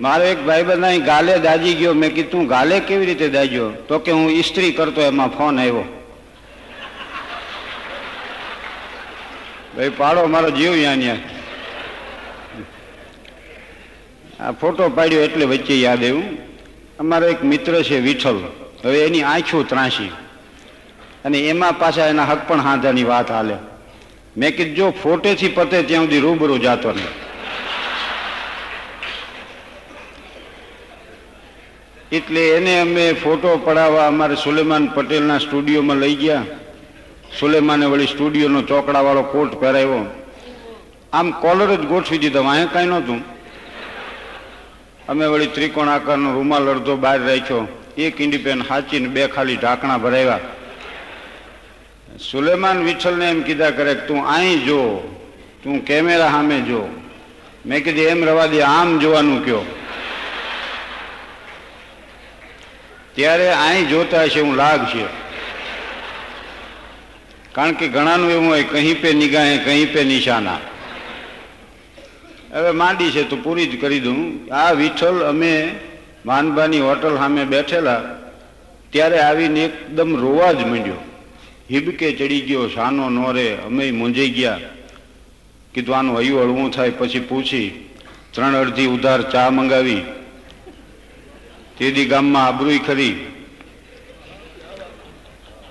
મારો એક ભાઈબંધ અહીં ગાલે દાજી ગયો. મેં કીધું ગાલે કેવી રીતે દાજ્યો? તો કે, હું ઇસ્ત્રી કરતો એમાં ફોન આવ્યો. ભાઈ, પાડો, મારો જીવ યાન્યા આ ફોટો પાડ્યો એટલે વચ્ચે યાદ આવ્યું. અમારો એક મિત્ર છે વિઠ્ઠલ. હવે એની આંખો ત્રાસી. અને એમાં પાછા એના હક પણ હાંધાની વાત હાલે. મેં કીધું, જો ફોટેથી પતે, ત્યાં સુધી રૂબરૂ જાતો નહીં. એટલે એને અમે ફોટો પડાવવા અમારે સુલેમાન પટેલના સ્ટુડિયોમાં લઈ ગયા. સુલેમાને વળી સ્ટુડિયોનો ચોકડાવાળો કોટ પહેરાવ્યો. આમ કોલર જ ગોઠવી દીધો અહીંયા કાંઈ નહોતું. અમે વળી ત્રિકોણ આકારનો રૂમાલ અડધો બહાર રાખ્યો. એક ઇન્ડિપેન હાચીને બે ખાલી ઢાંકણા ભરાવ્યા. સુલેમાન વિઠ્ઠલને એમ કીધા કરે તું અહીં જો, તું કેમેરા સામે જો. મેં કીધું, એમ રવા દે, આમ જોવાનું કયો. ત્યારે અહીં જોતા હશે હું લાગ છે કારણ કે ઘણાનું એવું હોય, કહી પે નિગાહે, કહી પે નિશાના. હવે માંડી છે તો પૂરી જ કરી દઉં. આ વિઠ્ઠલ અમે માનબાની હોટલ સામે બેઠેલા, ત્યારે આવીને એકદમ રોવા જ માંડ્યો. હિબકે ચડી ગયો શાનો નો રે અમે મૂંઝાઈ ગયા. કીધું, આનું હયું હળવું થાય. પછી પૂછી, ત્રણ અડધી ઉધાર ચા મંગાવી. તેદી ગામમાં આબરૂઈ ખરી.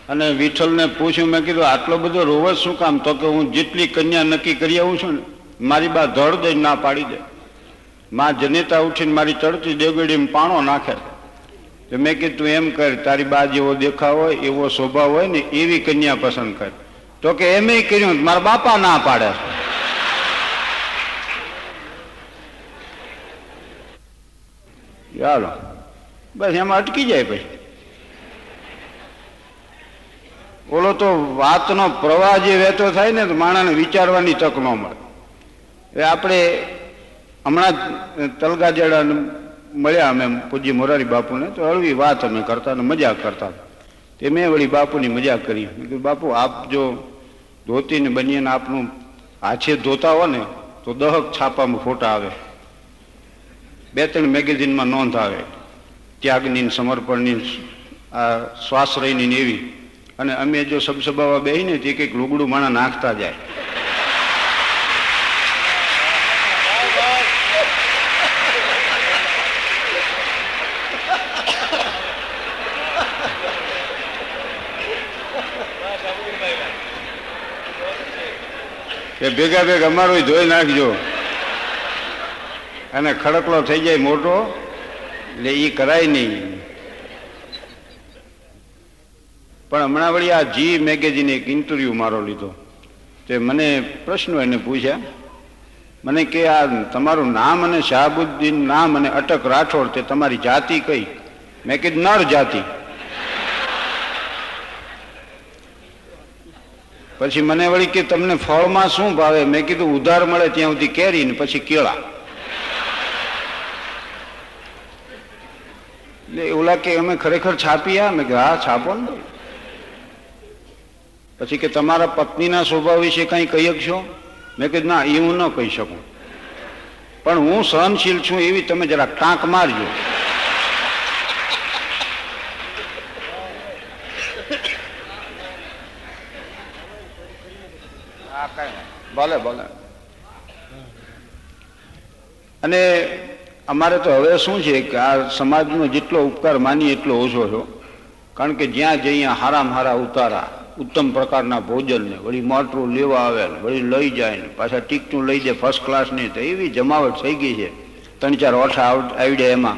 અને વિઠ્ઠલને પૂછ્યું, મેં કીધું, આટલો બધો રોવજ શું કામ? તો કે હું જેટલી કન્યા નક્કી કરી આવું છું ને, મારી બા ધડ દઈ ના પાડી દે. માં જનેતા ઉઠીને મારી ચડતી દેવગડીમાં પાણો નાખે તો મેં કીધું એમ કર, તારી બા જેવો દેખાવ હોય, એવો સ્વભાવ હોય ને, એવી કન્યા પસંદ કર. તો કે, એમ કર્યું મારા બાપા ના પાડે. ચાલો, બસ એમાં અટકી જાય પછી. ઓલો તો વાતનો પ્રવાહ જે વહેતો થાય ને, તો માણસને વિચારવાની તક ન મળે. આપણે હમણાં જ તલગાજડા મળ્યા અમે પૂજ્ય મોરારી બાપુને, તો હળવી વાત અમે કરતા ને મજા કરતા તે મેં વળી બાપુની મજાક કરી. બાપુ, આપ જો ધોતીને બનીને આપનું હાથે ધોતા હો ને, તો દહક છાપામાં ફોટા આવે. બે ત્રણ મેગેઝિનમાં નોંધ આવે. ત્યાગની સમર્પણની આ સ્વાશ્રયની ને એવી. અને અમે જો સબસબાવા બેહીને તે કંઈક લુગડું માણા નાખતા જાય. કે ભેગા ભેગા અમારું ધોઈ નાખજો. અને ખડકલો થઈ જાય મોટો, એટલે એ કરાય નહીં. પણ હમણાં વળી આ જી મેગેઝીન એક ઇન્ટરવ્યુ મારો લીધો. તે મને પ્રશ્નો એને પૂછ્યા. મને કે આ તમારું નામ અને શાહબુદ્દીન નામ અને અટક રાઠોડ તે તમારી જાતિ કઈ? મેં કીધું, નર જાતિ. પછી મને વળી કે તમને ફળમાં શું ભાવે? મેં કીધું, ઉધાર મળે ત્યાં સુધી કેરી ને પછી કેળા. એટલે ઓલા કે અમે ખરેખર છાપીયા? મેં કે હા, છાપો ને પછી કે તમારા પત્નીના સ્વભાવ વિશે કંઈ કહી શકશો? મેં કીધું, ના, એ હું ન કહી શકું. પણ હું સહનશીલ છું એવી તમે જરા ટાંક મારજો. ભલે ભલે. અને અમારે તો હવે શું છે કે આ સમાજનો જેટલો ઉપકાર માની એટલો ઓછો છો. કારણ કે જ્યાં જઈએ હારામ હારા ઉતારા, ઉત્તમ પ્રકારના ભોજન ને વળી મોટરું લેવા આવે, વળી લઈ જાય ને, પાછા ટીકટું લઈ જાય ફર્સ્ટ ક્લાસની, તો એવી જમાવટ થઈ ગઈ છે, ત્રણ ચાર ઓઠા આવી જાય એમાં.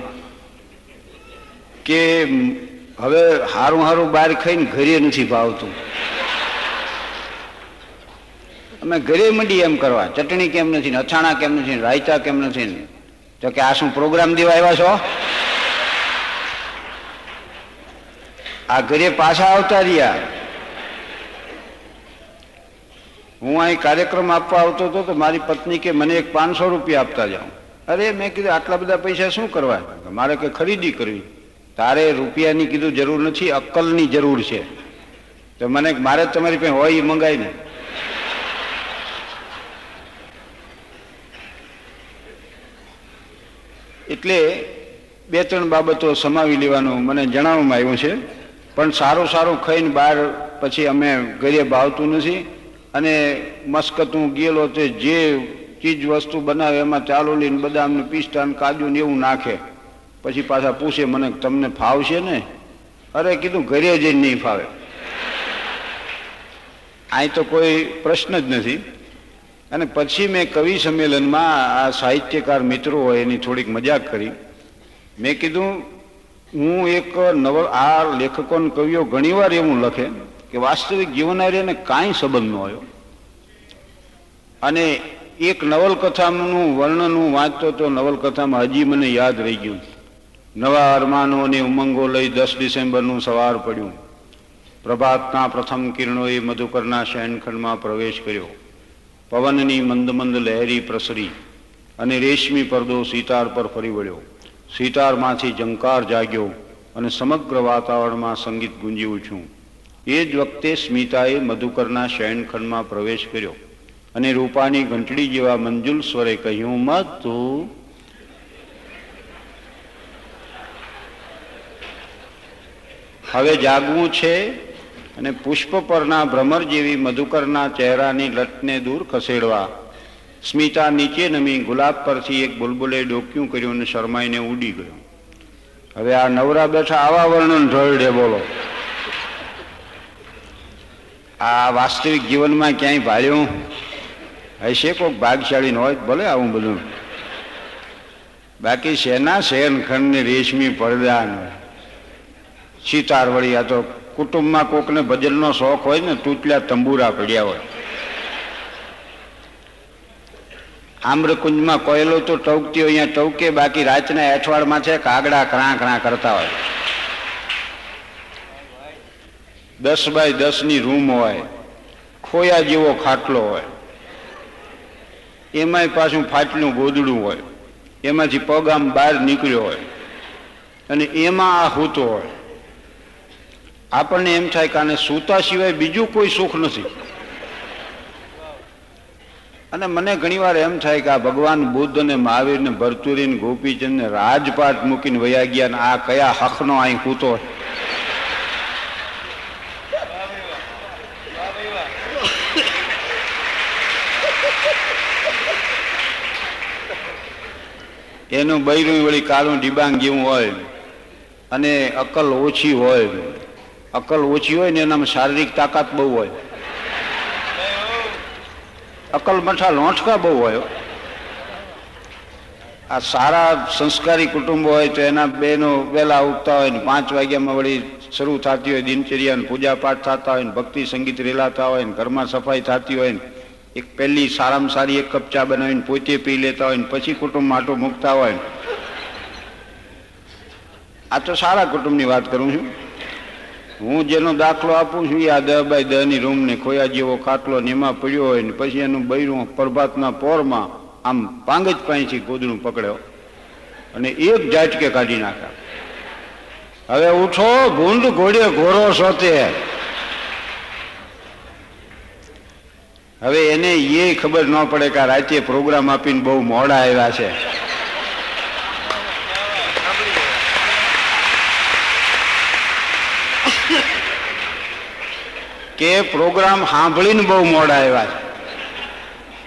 કે હવે હારું હારું બહાર ખાઈને ઘરે નથી ભાવતું. અમે ઘરે મંડી એમ કરવા. ચટણી કેમ નથી, ને અથાણા કેમ નથી, ને રાયતા કેમ નથી, ને તો કે આ શું પ્રોગ્રામ દેવા આવ્યા છો? આ ઘરે પાછા આવતા રહ્યા. હું અહીં કાર્યક્રમ આપવા આવતો હતો તો મારી પત્ની કે મને એક પાંચસો રૂપિયા આપતા જાઉં અરે, મેં કીધું, આટલા બધા પૈસા શું કરવા? મારે કે ખરીદી કરવી. તારે રૂપિયાની કીધું જરૂર નથી, અક્કલની જરૂર છે. તો મને, મારે તમારી પાસે હોય એ મંગાવી એટલે બે ત્રણ બાબતો સમાવી લેવાનું મને જણાવવામાં આવ્યું છે. પણ સારું સારું ખાઈને બહાર પછી અમે ઘરે ભાવતું નથી. અને મસ્કતું ગયેલો તે જે ચીજ વસ્તુ બનાવે એમાં ચાલોલી ને બદામ ને પિસ્તા ને કાજુ ને એવું નાખે. પછી પાછા પૂછે મને તમને ફાવશે ને? અરે કીધું ઘરે જઈને નહીં ફાવે. અહીં તો કોઈ પ્રશ્ન જ નથી. અને પછી મેં કવિ સંમેલનમાં આ સાહિત્યકાર મિત્રો હોય એની થોડીક મજાક કરી. મેં કીધું, હું એક નવ આ લેખકો કવિઓ ઘણીવાર એવું લખે કે વાસ્તવિક જીવન એને કાંઈ સંબંધ ન આવ્યો અને એક નવલકથાનું વર્ણન હું વાંચતો તો નવલકથામાં હજી મને યાદ રહી ગયું. નવા અરમાનો અને ઉમંગો લઈ દસ ડિસેમ્બરનું સવાર પડ્યું. પ્રભાતના પ્રથમ કિરણોએ મધુકરના શયનખંડમાં પ્રવેશ કર્યો. પવનની મંદ મંદ લહેરી પ્રસરી અને રેશમી પરદો સિતાર પર ફરી વળ્યો. સિતારમાંથી જંકાર જાગ્યો અને સમગ્ર વાતાવરણમાં સંગીત ગુંજી ઉઠ્યું. એ જ વખતે સ્મિતાએ મધુકરના શયનખંડમાં પ્રવેશ કર્યો અને રૂપાની ઘંટડી જેવા મંજુલ સ્વરે કહ્યું, મધુ. હવે જાગવું છે અને પુષ્પ પરના ભ્રમર જેવી મધુકરના ચહેરાની લટને દૂર ખસેડવા, સ્મિતા નીચે નમી ગુલાબ પરથી એક બુલબુલે ડોક્યું કર્યું અને શરમાઈને ઉડી ગયો. હવે આ નવરા બેઠા આવા વર્ણન ઢળડે બોલો. આ વાસ્તવિક જીવનમાં ક્યાંય ભાળ્યું? હશે કોઈક ભાગશાળી હોય ભલે આવું બધું. બાકી શેના શયનખંડ ને રેશમી પડદા સિતાર વળી આ તો કુટુંબમાં કોકને ભજનનો શોખ હોય ને, તૂટલા તંબુરા પડ્યા હોય. આમ્રકુંજમાં કોયલો તો ટવકતી હોય, અહીંયા ટવકે બાકી રાતના અઠવાડમાં છે કાગડા કણા કણા કરતા હોય. દસ બાય દસની રૂમ હોય, ખોયા જેવો ખાટલો હોય. એમાંય પાછું ફાટલું ગોદડું હોય. એમાંથી પગ આમ બહાર નીકળ્યો હોય. અને એમાં આ હૂતો હોય. આપણને એમ થાય કે આને સૂતા સિવાય બીજું કોઈ સુખ નથી. અને મને ઘણીવાર એમ થાય કે આ ભગવાન બુદ્ધ અને મહાવીર ને ભરતુરી ને ગોપીચંદ ને રાજપાટ મૂકીને વયા ગયા ને આ કયા હકનો અહીં કૂતો એનું બૈરું વળી કાળું ડિબાંગ જેવું હોય અને અકલ ઓછી હોય. અકલ ઓછી હોય ને એનામાં શારીરિક તાકાત બહુ હોય. અકલ મઠા લોંઠકા બહુ હોય. આ સારા સંસ્કારી કુટુંબો હોય તો એના બેનો વહેલા ઉઠતા હોય ને પાંચ વાગ્યામાં વળી શરૂ થતી હોય દિનચર્યા ને પૂજા પાઠ થતા હોય ને ભક્તિ સંગીત રેલાતા હોય ને ઘરમાં સફાઈ થતી હોય ને એક પહેલી સારામાં સારી એક કપ ચા બનાવીને પોતે પી લેતા હોય ને પછી કુટુંબ માટો મૂકતા હોય આ તો સારા કુટુંબની વાત કરું છું. હું જેનો દાખલો આપું છું એ આ દહ બાય દહની રૂમ ને ખોયા જેવો ખાટલો ને એમાં પડ્યો હોય ને પછી એનું બૈરું પ્રભાતના પોરમાં આમ પાંગ જ પાસેથી ગોદડું પકડ્યો અને એક ઝાટકે કાઢી નાખ્યા. હવે ઉઠો, ભૂંડ ઘોડે ઘોરો સોતે. હવે એને એ ખબર ન પડે કે રાતે પ્રોગ્રામ આપીને બહુ મોડા આવ્યા છે. કે પ્રોગ્રામ સાંભળીને બહુ મોડા આવ્યા છે.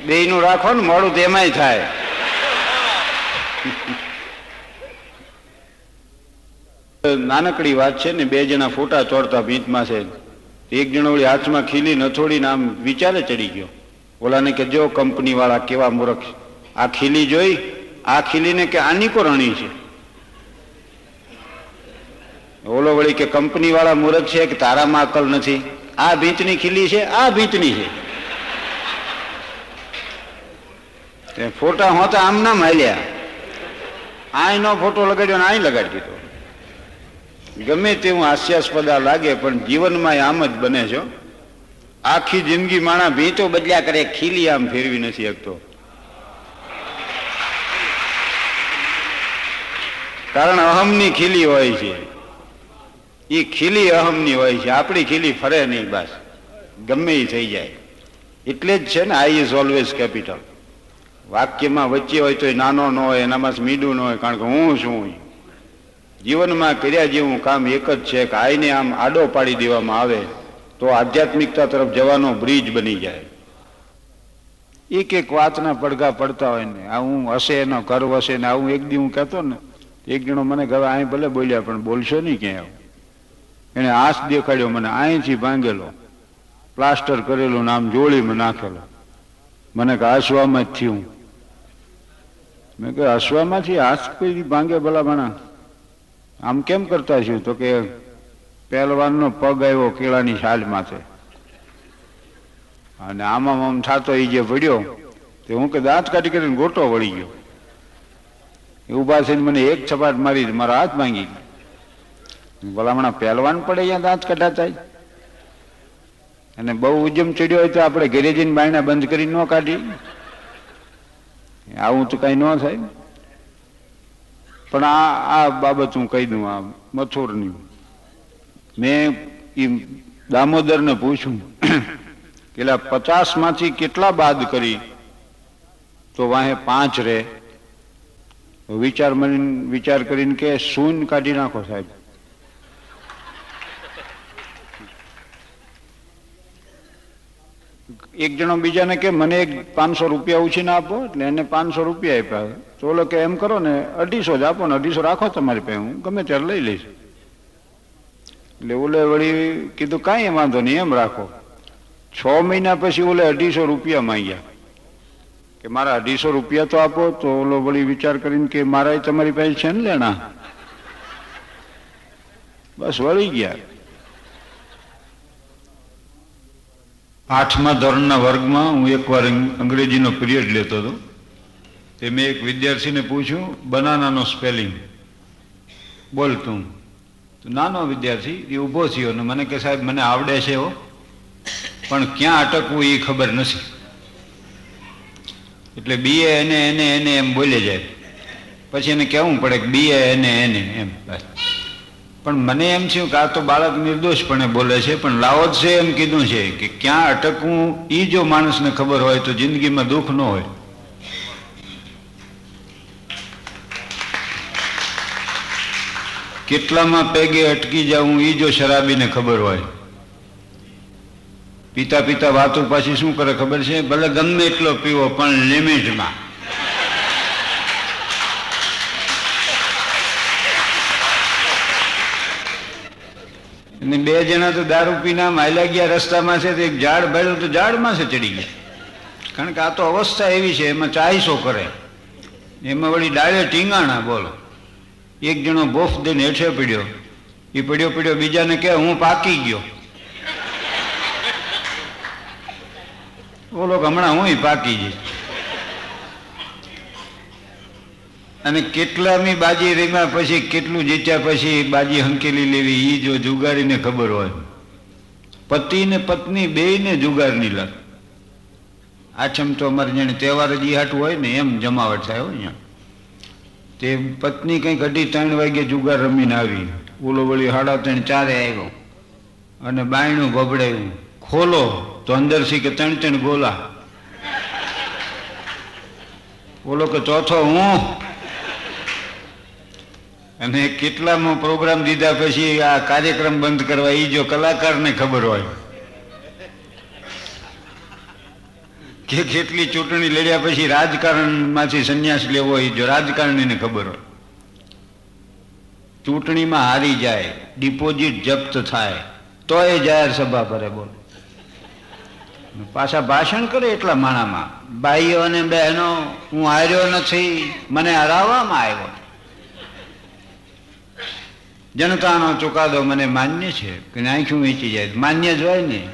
બેયનું રાખો ને, મોડું તેમાંય થાય. નાનકડી વાત છે ને, બે જણા ફોટા ચોડતા ભીંતમાં છે. એક જણો વળી હાથમાં ખીલી નથોડીને આમ વિચારે ચડી ગયો. ઓલાને કે, જો કંપની વાળા કેવા મૂર્ખ આ ખીલી જોઈ, આ ખીલીને કે આની કો રણી છે? ઓલો વળી કે કંપની વાળા મૂર્ખ છે કે તારામાં અકલ નથી? આ ભીંતની ખીલી છે, આ ભીંતની છે. ફોટા હોતા આમ ના માલ્યા. આયનો ફોટો લગાડ્યો ને અહીં લગાડી દીધો. ગમે તેવું હાસ્યાસ્પદ લાગે, પણ જીવનમાં આમ જ બને છો આખી જિંદગી માણા ભીંતો બદલ્યા કરે, ખીલી આમ ફેરવી નથી શકતો. કારણ અહમની ખીલી હોય છે. એ ખીલી અહમની હોય છે. આપણી ખીલી ફરે નહીં બસ. ગમે એ થઈ જાય. એટલે જ છે ને આઈ ઇઝ ઓલવેઝ કેપિટલ વાક્યમાં વચ્ચે હોય તો નાનો ન હોય, એનામાં મીડું ન હોય, કારણ કે હું શું જીવનમાં કર્યા જેવું કામ એક જ છે કે આઈને આમ આડો પાડી દેવામાં આવે, તો આધ્યાત્મિકતા તરફ જવાનો બ્રિજ બની જાય. એક એક વાતના પડઘા પડતા હોય ને, આ હું હશે એનો ઘર વસે ને આવું એક દી હું કહેતો ને, એક જણો મને કહે અહીં ભલે બોલ્યા, પણ બોલશો નહીં ક્યાંય એને આસ દેખાડ્યો, મને અહીંથી ભાંગેલો. પ્લાસ્ટર કરેલું નામ જોડીમાં નાખેલો. મને કે હસવામાં જ થયું. મેં કહ્યું હસવામાંથી આશ કોઈ ભાંગે ભલા ભણા આમ કેમ કરતા છું? તો કે પહેલવાનનો પગ આવ્યો કેળાની છાલ માથે. અને આમાં આમ થાતો એ જે પડ્યો તે હું કે દાંત કાઢી કરીને ગોટો વળી ગયો. એ ઊભા થઈને મને એક છપાટ મારી મારા હાથ ભાંગી ગયો. ભલામણા પહેલવાન પડે અહીંયા દાંત કઢાતા અને બહુ ઉજમ ચડ્યો હોય તો આપણે ઘેરે જઈને બાયણા બંધ કરી ન કાઢી. આવું તો કઈ ન થાય. પણ આ આ બાબત હું કહી દઉં, આ મથુરની. મેં ઈ દામોદરને પૂછ્યું કે પચાસમાંથી કેટલા બાદ કરી? તો વાહે પાંચ રે. વિચાર મળીને વિચાર કરીને કે, શૂન કાઢી નાખો સાહેબ. એક જણો બીજાને કે મને એક પાંચસો રૂપિયા ઉછીને આપો એટલે એને પાંચસો રૂપિયા આપ્યા તો ઓલો કે એમ કરો ને અઢીસો જ આપો ને અઢીસો રાખો તમારી પાસે, હું ગમે ત્યારે લઈ લઈશ. એટલે ઓલે વળી કીધું, કાંઈ વાંધો નહીં, એમ રાખો. છ મહિના પછી ઓલે અઢીસો રૂપિયા માંગ્યા. કે મારા અઢીસો રૂપિયા તો આપો, તો ઓલો વળી વિચાર કરીને કે મારા તમારી પાસે છે ને લેણા. બસ વળી ગયા. આઠમા ધોરણના વર્ગમાં હું એકવાર અંગ્રેજીનો પિરિયડ લેતો હતો. તે મેં એક વિદ્યાર્થીને પૂછ્યું, બનાનાનો સ્પેલિંગ? બોલ તું. નાનો વિદ્યાર્થી, એ ઊભો થયો અને મને કે સાહેબ, મને આવડે છે એવો પણ ક્યાં અટકવું એ ખબર નથી. એટલે બીએ, એને એને એને એમ બોલે જાય. પછી એને કહેવું પડે કે બીએ, એને એને એમ. બસ. પણ મને એમ થયું કે આ તો બાળક નિર્દોષપણે બોલે છે, પણ લાવો છે એમ કીધું છે કે ક્યાં અટકવું? એ જો માણસને ખબર હોય તો જિંદગીમાં દુઃખ ન હોય. કેટલામાં પેગે અટકી જવું એ જો શરાબીને ખબર હોય. પિતા પિતા વાતો પાછી શું કરે ખબર છે? ભલે ગમે એટલો પીવો, પણ લિમિટમાં અને બે જણા તો દારૂ પીના માયલા ગયા રસ્તામાં છે, તો એક ઝાડ ભરેલું તો ઝાડમાં છે ચડી ગયા. કારણ કે આ તો અવસ્થા એવી છે, એમાં ચાઈસો કરે. એમાં વળી ડાળે ટીંગાણા, બોલો. એક જણો બોફ દઈને હેઠે પીડ્યો. એ પડ્યો પડ્યો બીજાને કે હું પાકી ગયો. બોલો હમણાં હું પાકી જઈશ અને કેટલામી બાજી રીમાં પછી કેટલું જીત્યા પછી બાજી હંકેલી લેવી એ જો જુગારીને ખબર હોય. પતિ ને પત્ની બેયને જુગારની લત આછમ તો અમારે જેને તહેવાર જ હાટું હોય ને, એમ જમાવટ થાય હોય તે પત્ની કંઈક અઢી ત્રણ વાગે જુગાર રમીને આવી. ઓલો વળી સાડા ત્રણ ચારે આવ્યો. અને બાયણું ભબડાયું ખોલો, તો અંદરથી કે ત્રણ ત્રણ ગોલા. બોલો કે ચોથો હું? અને કેટલામાં પ્રોગ્રામ દીધા પછી આ કાર્યક્રમ બંધ કરવા એ જો કલાકારને ખબર હોય. કે કેટલી ચૂંટણી લડ્યા પછી રાજકારણમાંથી સંન્યાસ લેવો એ જો રાજકારણીને ખબર હોય. ચૂંટણીમાં હારી જાય, ડિપોઝિટ જપ્ત થાય તો એ જાહેર સભા ભરે બોલો. પાછા ભાષણ કરે એટલા માણામાં. ભાઈઓ અને બહેનો, હું હાર્યો નથી, મને હરાવવામાં આવ્યો જનતાનો ચુકાદો મને માન્ય છે કે આંખ્યું વેચી જાય. માન્ય જ હોય ને.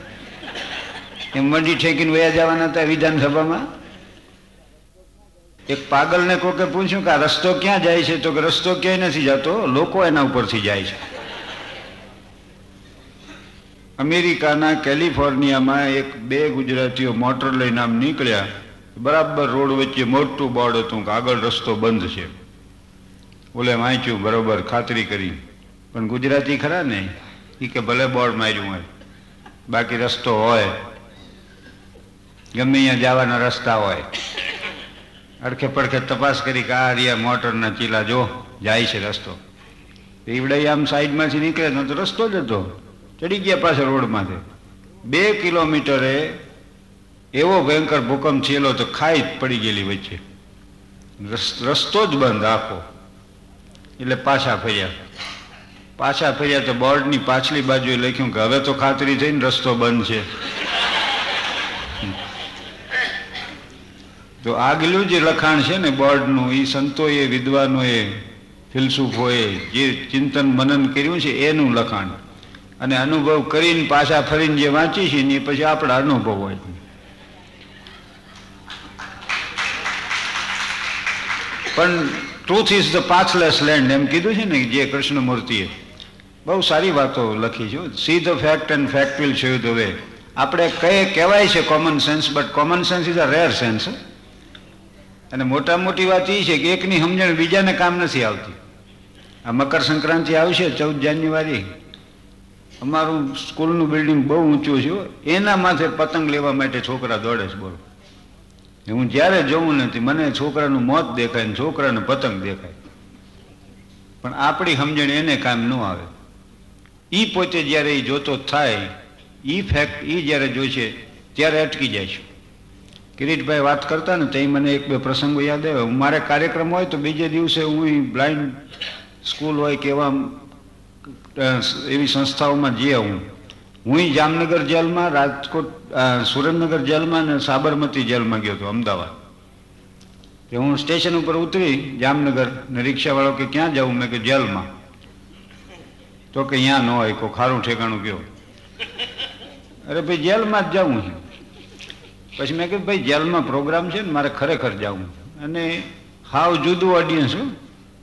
એમ મંડી ઠેકીને વયા જવાના હતા વિધાનસભામાં. એક પાગલને કોકે પૂછ્યું કે આ રસ્તો ક્યાં જાય છે? તો કે રસ્તો ક્યાંય નથી જતો, લોકો એના ઉપરથી જાય છે. અમેરિકાના કેલિફોર્નિયામાં એક બે ગુજરાતીઓ મોટર લઈને આમ નીકળ્યા. બરાબર રોડ વચ્ચે મોટું બોર્ડ હતું કે આગળ રસ્તો બંધ છે. ઓલે વાંચ્યું બરોબર ખાતરી કરી. પણ ગુજરાતી ખરા ને એ કે ભલે બોર્ડ માર્યું હોય, બાકી રસ્તો હોય. ગમે અહીંયા જવાના રસ્તા હોય. અડખે પડખે તપાસ કરી કે આ રહ્યા મોટરના ચીલા, જો જાય છે રસ્તો. ઈવડે આમ સાઈડમાંથી નીકળે તો રસ્તો જ હતો. ચડી ગયા પાછળ રોડમાંથી. બે કિલોમીટરે એવો ભયંકર ભૂકંપ થયેલો તો ખાઈ જ પડી ગયેલી વચ્ચે. રસ્તો જ બંધ આખો. એટલે પાછા ફર્યા. પાછા ફર્યા તો બોર્ડની પાછલી બાજુએ લખ્યું કે હવે તો ખાતરી થઈને રસ્તો બંધ છે. તો આગલું જે લખાણ છે ને બોર્ડનું એ સંતોએ, વિદ્વાનોએ, ફિલસુફોએ જે ચિંતન મનન કર્યું છે, એનું લખાણ. અને અનુભવ કરીને પાછા ફરીને જે વાંચી છે ને એ પછી આપણા અનુભવ હોય. પણ truth is the pathless land એમ કીધું છે ને, જે કૃષ્ણમૂર્તિએ. બહુ સારી વાતો લખી છું. See the fact and fact will show the way આપણે કઈ કહેવાય છે common sense but common sense is a rare sense અને મોટા મોટી વાત એ છે કે એકની સમજણ બીજાને કામ નથી આવતી. આ મકર સંક્રાંતિ આવશે ચૌદ જાન્યુઆરી. અમારું સ્કૂલનું બિલ્ડિંગ બહુ ઊંચું છે એના માથે પતંગ લેવા માટે છોકરા દોડે છે, બોલો. હું જ્યારે જોઉં નથી, મને છોકરાનું મોત દેખાય ને છોકરાને પતંગ દેખાય. પણ આપણી સમજણ એને કામ ન આવે. એ પોતે જ્યારે એ જોતો થાય એ ફેક્ટ એ જ્યારે જોઈશે ત્યારે અટકી જાય છે. કિરીટભાઈ વાત કરતા ને તે મને એક બે પ્રસંગો યાદ આવ્યો. મારે કાર્યક્રમ હોય તો બીજે દિવસે હું બ્લાઇન્ડ સ્કૂલ હોય કે એવા એવી સંસ્થાઓમાં જઈ હું હું જામનગર જેલમાં, રાજકોટ સુરેન્દ્રનગર જેલમાં ને સાબરમતી જેલમાં ગયો હતો, અમદાવાદ. હું સ્ટેશન ઉપર ઉતરી જામનગર ને રિક્ષાવાળો કે ક્યાં જાઉં? મેં કે જેલમાં. તો કે અહીંયા ન હોય, કોઈ ખારું ઠેકાણું કયો અરે ભાઈ, જેલમાં જ જવું છે. પછી મેં કીધું, ભાઈ, જેલમાં પ્રોગ્રામ છે ને, મારે ખરેખર જવું. અને હાવ જુદું ઓડિયન્સ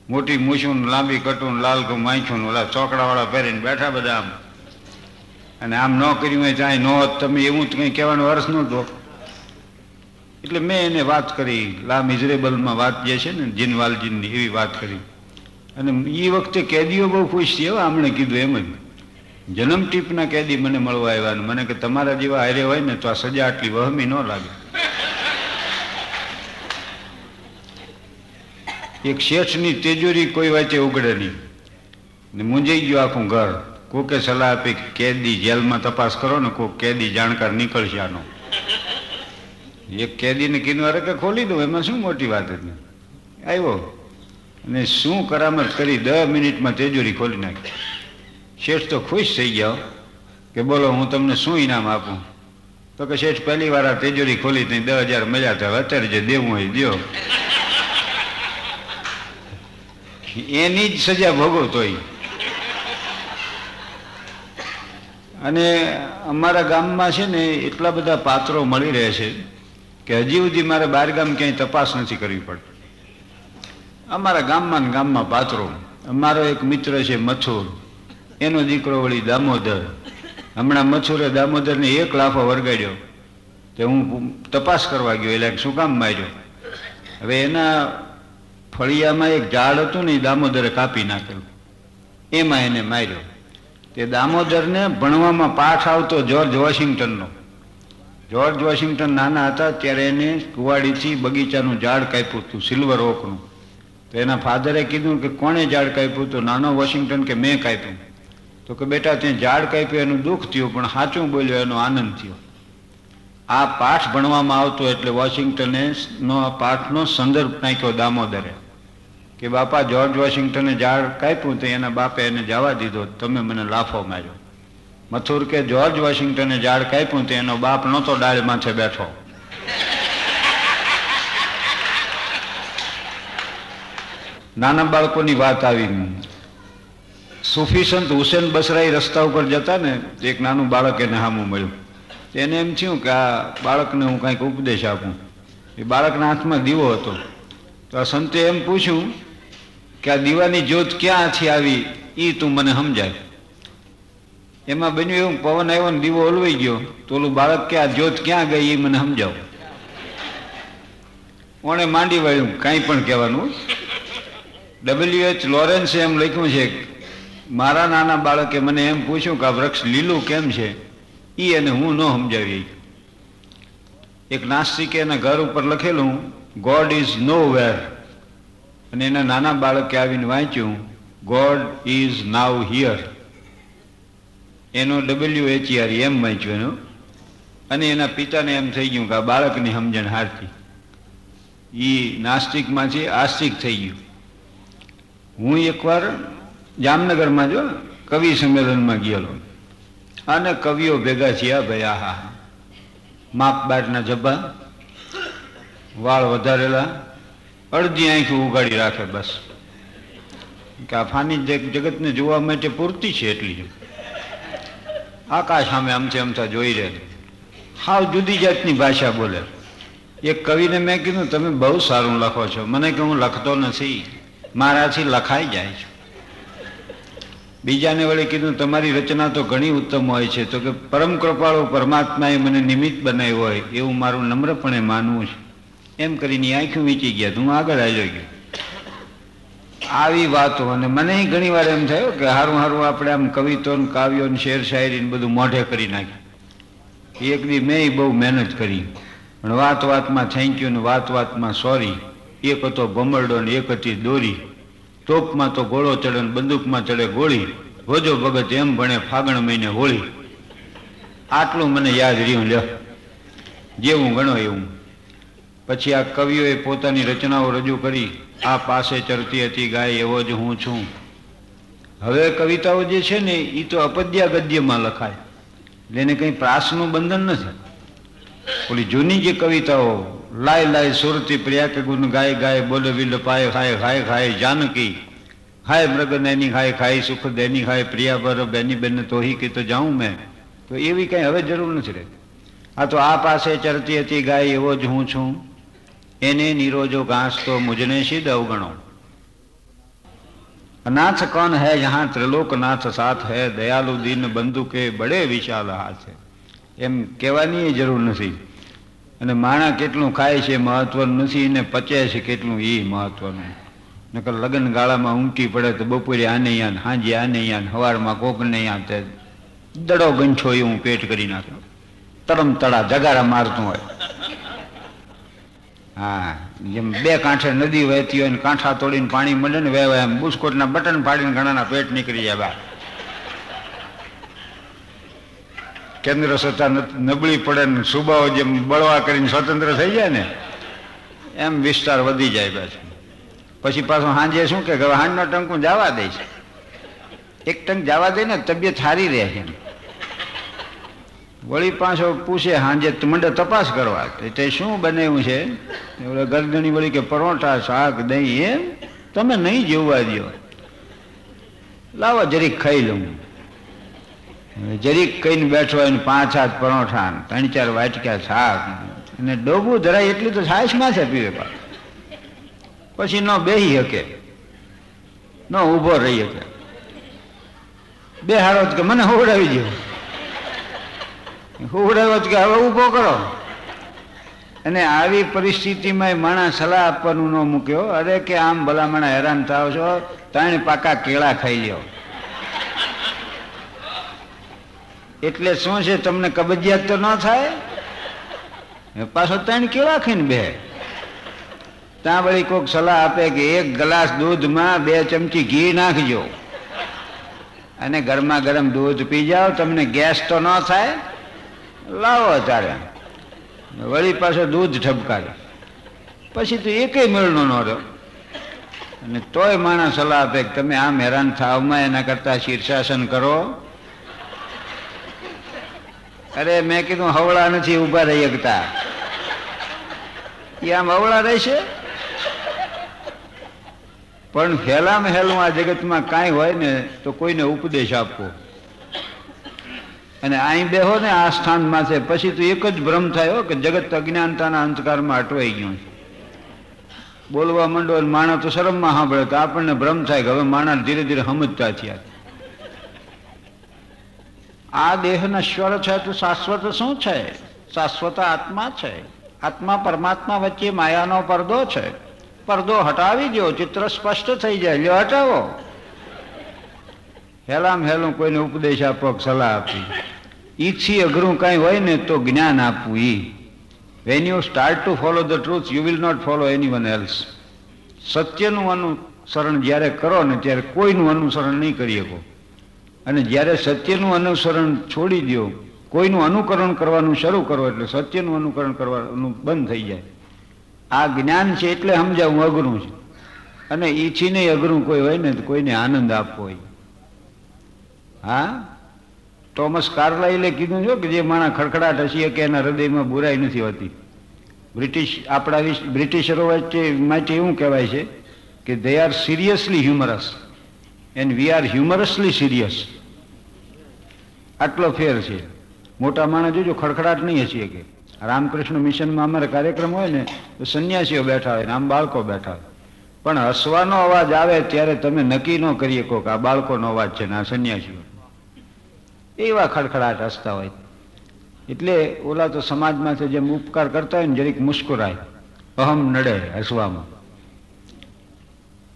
મોટી મૂછું લાંબી કટું લાલ ઘઉં માયખું ઓલા ચોકડાવાળા પહેરીને બેઠા બધા આમ. અને આમ ન કર્યું હોય ચાહે ન હોત, તમે એવું કંઈ કહેવાનું વર્ષ નહોતો. એટલે મેં એને વાત કરી લા મિઝરેબલમાં વાત જે છે ને જીનવાલજીનની એવી વાત કરી. અને એ વખતે કેદીઓ બહુ ખુશ થયા આમણે કીધું એમ જ. જન્મ ટીપના કેદી મને મળવા આવ્યા મને કે તમારા જેવા હારે હોય ને તો આ સજા આટલી વહમી ન લાગે. એક શેઠની તેજોરી કોઈ વાંચે ઉગડે નહીં. ને મૂંઝાઈ ગયું આખું ઘર. કોકે સલાહ આપી કેદી જેલમાં તપાસ કરો ને કોઈ કેદી જાણકાર નીકળશે આનો. એક કેદીને કીધું અરે કે ખોલી દઉં, એમાં શું મોટી વાત હતી? આવ્યો. અને શું કરામત કરી દસ મિનિટમાં તેજોરી ખોલી નાખી. શેઠ તો ખુશ થઈ ગયો કે બોલો, હું તમને શું ઇનામ આપું? તો કે શેઠ, પહેલી વાર આ તિજોરી ખોલી હતી દસ હજાર મળ્યા હતા અત્યારે જે દેવું હોય દો એની જ સજા ભોગવતો હોય. અને અમારા ગામમાં છે ને એટલા બધા પાત્રો મળી રહે છે કે હજી સુધી મારે બહાર ગામ ક્યાંય તપાસ નથી કરવી પડતી. અમારા ગામમાં ને ગામમાં પાત્રો અમારો એક મિત્ર છે મથુર. એનો દીકરો વળી દામોદર. હમણાં મથુરે દામોદરને એક લાફો વરગાડ્યો. તે હું તપાસ કરવા ગયો, એટલે શું કામ માર્યો. હવે એના ફળિયામાં એક ઝાડ હતું ને એ દામોદરે કાપી નાખેલું. એમાં એને માર્યો. તે દામોદરને ભણવામાં પાઠ આવતો જ્યોર્જ વોશિંગ્ટનનો. જ્યોર્જ વોશિંગ્ટન નાના હતા, ત્યારે એને કુવાડીથી બગીચાનું ઝાડ કાપ્યું હતું, સિલ્વર ઓકનું. તો એના ફાધરે કીધું કે કોણે ઝાડ કાપ્યું? તો નાનો વોશિંગ્ટન કે મેં કાપ્યું? તો કે બેટા, તે ઝાડ કાપ્યું, એનું દુઃખ થયું, પણ સાચું બોલ્યો, એનો આનંદ થયો. આ પાઠ ભણવામાં આવતો એટલે વોશિંગ્ટને પાઠનો સંદર્ભ નાખ્યો દામોદરે. કે બાપા, જ્યોર્જ વોશિંગ્ટને ઝાડ કાપ્યું તો એના બાપે એને જવા દીધો. તમે મને લાફો માર્યો. મથુર કે જ્યોર્જ વોશિંગ્ટને ઝાડ કાપ્યું તો એનો બાપ નહોતો ડાળ માથે બેઠો. નાના બાળકોની વાત આવી સુફી સંત હુસેન બસરાઈ રસ્તા ઉપર જતા ને, એક નાનું બાળક એને હામું મળ્યું. એને એમ થયું કે આ બાળકને હું કાંઈક ઉપદેશ આપું. એ બાળકના હાથમાં દીવો હતો. તો આ સંતે એમ પૂછ્યું કે આ દીવાની જ્યોત ક્યાંથી આવી એ તું મને સમજાય. એમાં બન્યું એવું, પવન આવ્યો ને દીવો ઓલવાઈ ગયો. તો ઓલું બાળક કે આ જ્યોત ક્યાં ગઈ એ મને સમજાવો. ઓણે માંડી વાળ્યું, કાંઈ પણ કહેવાનું. ડબલ્યુ એચ લોરેન્સે એમ લખ્યું છે, મારા નાના બાળકે મને એમ પૂછ્યું કે આ વૃક્ષ લીલું કેમ છે? એ એને હું ન સમજાવી. એક નાસ્તિકે એના ઘર ઉપર લખેલું ગોડ ઇઝ નો વેર અને એના નાના બાળકે આવીને વાંચ્યું ગોડ ઇઝ નાવ હિયર એનો ડબલ્યુ એચ આર એમ વાંચ્યું એનું. અને એના પિતાને એમ થઈ ગયું કે આ બાળકની સમજણ હારતી એ નાસ્તિકમાંથી આસ્તિક થઈ ગયું. હું એકવાર જામનગરમાં જો કવિ સંમેલનમાં ગયેલો. અને કવિઓ ભેગા થયા ભાઈ, આહા માપ બારના જબ્બા, વાળ વધારેલા, અડધી આંખી ઉગાડી રાખે બસ. કે આ ફાની જગ- જગતને જોવા માટે પૂરતી છે એટલી જ. આકાશ સામે અમથે આમથા જોઈ રહે. હાવ જુદી જાતની ભાષા બોલે. એક કવિને મેં કીધું, તમે બહુ સારું લખો છો. મને કે, હું લખતો નથી. મારાથી લખાઈ જાય છે. બીજાને વળી કીધું, તમારી રચના તો ઘણી ઉત્તમ હોય છે. તો કે, પરમ કૃપાળો પરમાત્માએ મને નિમિત્ત બનાવ્યો હોય, એવું મારું નમ્રપણે માનવું છે. એમ કરીને આંખું વીંચી ગયા હું આગળ આવ્યો ગયો. આવી વાતો, અને મને ઘણી વાર એમ થયો કે હારું હારું, આપણે આમ કવિતો ને કાવ્યો ને શેર શાયરી ને બધું મોઢે કરી નાખ્યું. એક દી મેં બહુ મહેનત કરી. પણ વાત વાતમાં થેન્ક યુ ને વાત વાતમાં સોરી એક હતો ભમરડો ને એક હતી દોરી. તોપમાં તો ગોળો ચડે બંદૂકમાં ચડે ગોળી. ભોજો ભગત એમ ભણે ફાગણ મહિને હોળી. આટલું મને યાદ રહ્યું, લ્યો. જેવું ગણો એવું. પછી આ કવિઓએ પોતાની રચનાઓ રજૂ કરી. આ પાસે ચરતી હતી ગાય, એવો જ હું છું. હવે કવિતાઓ જે છે ને એ તો અપદ્યા ગદ્યમાં લખાય. એટલે એને કંઈ પ્રાસનું બંધન નથી. ઓલી જૂની જે કવિતાઓ લાય લાય સુરતી પ્રિયા કે ગુણ ગાય ગાય બોલે વિલ પાય ખાય ખાય ખાય જાનકી. હાય મૃગ નૈની ખાય ખાય સુખ દેની ખાય પ્રિયા પર બેની બેન તોહી કે તો જાઉં મેં. તો એવી કંઈ હવે જરૂર નથી રહેતી. આ તો આ પાસે ચરતી હતી ગાય એવો જ હું છું. એને નિરોજો ઘાસ તો મુજને સિદ્ધ અવગણો. नाथ કોણ है यहाँ ત્રિલોકનાથ સાથ હે? દયાલુ દીન બંદુકે બડે વિશાલ હાથ. એમ કહેવાની જરૂર નથી. અને માણા કેટલું ખાય છે મહત્વનું નથી ને પચે છે કેટલું એ મહત્વનું. નકર લગ્ન ગાળામાં ઊંટી પડે તો બપોરે આને યાન, હાંજે આને યાન, હવારમાં કોકને યાન તે દડો ગંછો હું પેટ કરી નાખ્યો તરમ તળા જગારા મારતું હોય. હા, જેમ બે કાંઠે નદી વહેતી હોય ને કાંઠા તોડીને પાણી મળે ને વહેવાય એમ, બુસ્કોટના બટન ફાડીને ઘણાના પેટ નીકળી જાય બહાર કેન્દ્ર સત્તા નબળી પડે ને સુબાઓ જેમ બળવા કરીને સ્વતંત્ર થઈ જાય ને, એમ વિસ્તાર વધી જાય પાછું. પછી પાછું સાંજે શું કે હાંડનો ટંક હું જવા દે છે એક ટંક જવા દે ને તબિયત સારી રહે છે. વળી પાછો પૂછે, હાંજે મંડે તપાસ કરવા. તે શું બનાવ્યું છે? ગરદણી વળી કે, પરોઠા, શાક, દહીં, એમ તમે નહીં જોવા દો લાવો, જરીક ખાઈ લઉં. જરીક કહીને બેઠો હોય પાંચ હાથ પરોઠા ત્રણ ચાર વાટક્યા શાક અને ડોબું ધરાય એટલું તો છાશ છે પીવે પાછું. ન બેહી શકે, ન ઊભો રહી શકે. બે હારો કે મને હોવડાવી દો હોવડાવ્યો કે હવે ઊભો કરો. અને આવી પરિસ્થિતિમાં માણસ સલાહ આપવાનું ન મૂક્યો. અરે કે આમ ભલામણા હેરાન થાવ છો, ત્રણ પાકા કેળા ખાઈ લ્યો. એટલે શું છે, તમને કબજિયાત તો ન થાય? પાછો ત્રણ કેવા ખાઈને બે. ત્યાં વળી કોઈક સલાહ આપે કે એક ગ્લાસ દૂધમાં બે ચમચી ઘી નાખજો. અને ગરમા ગરમ દૂધ પી જાઓ, તમને ગેસ તો ન થાય? લાવો તારે વળી પાછો દૂધ ઠપકારે પછી તો એકેય મેળનો ન રહ્યો. અને તોય માણસ સલાહ આપે કે તમે આમ હેરાન થાવમાં એના કરતા શીર્ષાસન કરો. અરે, મેં કીધું હવળા નથી, ઊભા રહી શકતા એ આમ હવળા રહેશે પણ હેલામાં હેલું આ જગતમાં કાંઈ હોય ને, તો કોઈને ઉપદેશ આપવો. અને અહીં બેહો ને આ સ્થાનમાં છે. પછી તો એક જ ભ્રમ થાય કે જગત અજ્ઞાનતાના અંધકારમાં અટવાઈ ગયું. બોલવા માંડો માણસ તો શરમમાં સાંભળે તો આપણને ભ્રમ થાય કે હવે માણસ ધીરે ધીરે સમજતા થયા આ દેહના નશ્વર છે તો શાશ્વત શું છે? શાશ્વત આત્મા છે. આત્મા પરમાત્મા વચ્ચે માયાનો પરદો છે. પરદો હટાવી દો ચિત્ર સ્પષ્ટ થઈ જાય. લ્યો, હટાવો. હેલામ હેલું કોઈને ઉપદેશ આપો સલાહ આપી. ઈથી અઘરું કાંઈ હોય ને તો જ્ઞાન આપવું ઈ. When you start to follow the truth you will not follow anyone else સત્યનું અનુસરણ જ્યારે કરો ને ત્યારે કોઈનું અનુસરણ નહીં કરી શકો. અને જ્યારે સત્યનું અનુસરણ છોડી દો કોઈનું અનુકરણ કરવાનું શરૂ કરો એટલે સત્યનું અનુકરણ કરવાનું બંધ થઈ જાય. આ જ્ઞાન છે એટલે સમજાવું, અઘરું છે. અને ઈચ્છીને અઘરું કોઈ હોય ને કોઈને આનંદ આપવો હોય. હા? ટોમસ કાર્લાઇલે કીધું છે કે જે માણસ ખડખડાટ હસીએ કે એના હૃદયમાં બુરાઈ નથી હોતી. બ્રિટિશ, આપણા બ્રિટિશરો વચ્ચે માટે એવું કહેવાય છે કે they are seriously humorous and we are humorously serious આટલો ફેર છે. મોટા માણસ જોજો ખડખડાટ નહીં હસીએ કે રામકૃષ્ણ મિશનમાં અમારે કાર્યક્રમ હોય ને, તો સંન્યાસીઓ બેઠા હોય ને, આમ બાળકો બેઠા હોય. પણ હસવાનો અવાજ આવે ત્યારે તમે નક્કી ન કરી શકો કે આ બાળકોનો અવાજ છે ને, આ સંન્યાસીઓ. એવા ખડખડાટ હસતા હોય. એટલે ઓલા તો સમાજમાંથી જેમ ઉપકાર કરતા હોય ને, જરીક મુસ્કુરાય. અહમ નડે હસવામાં.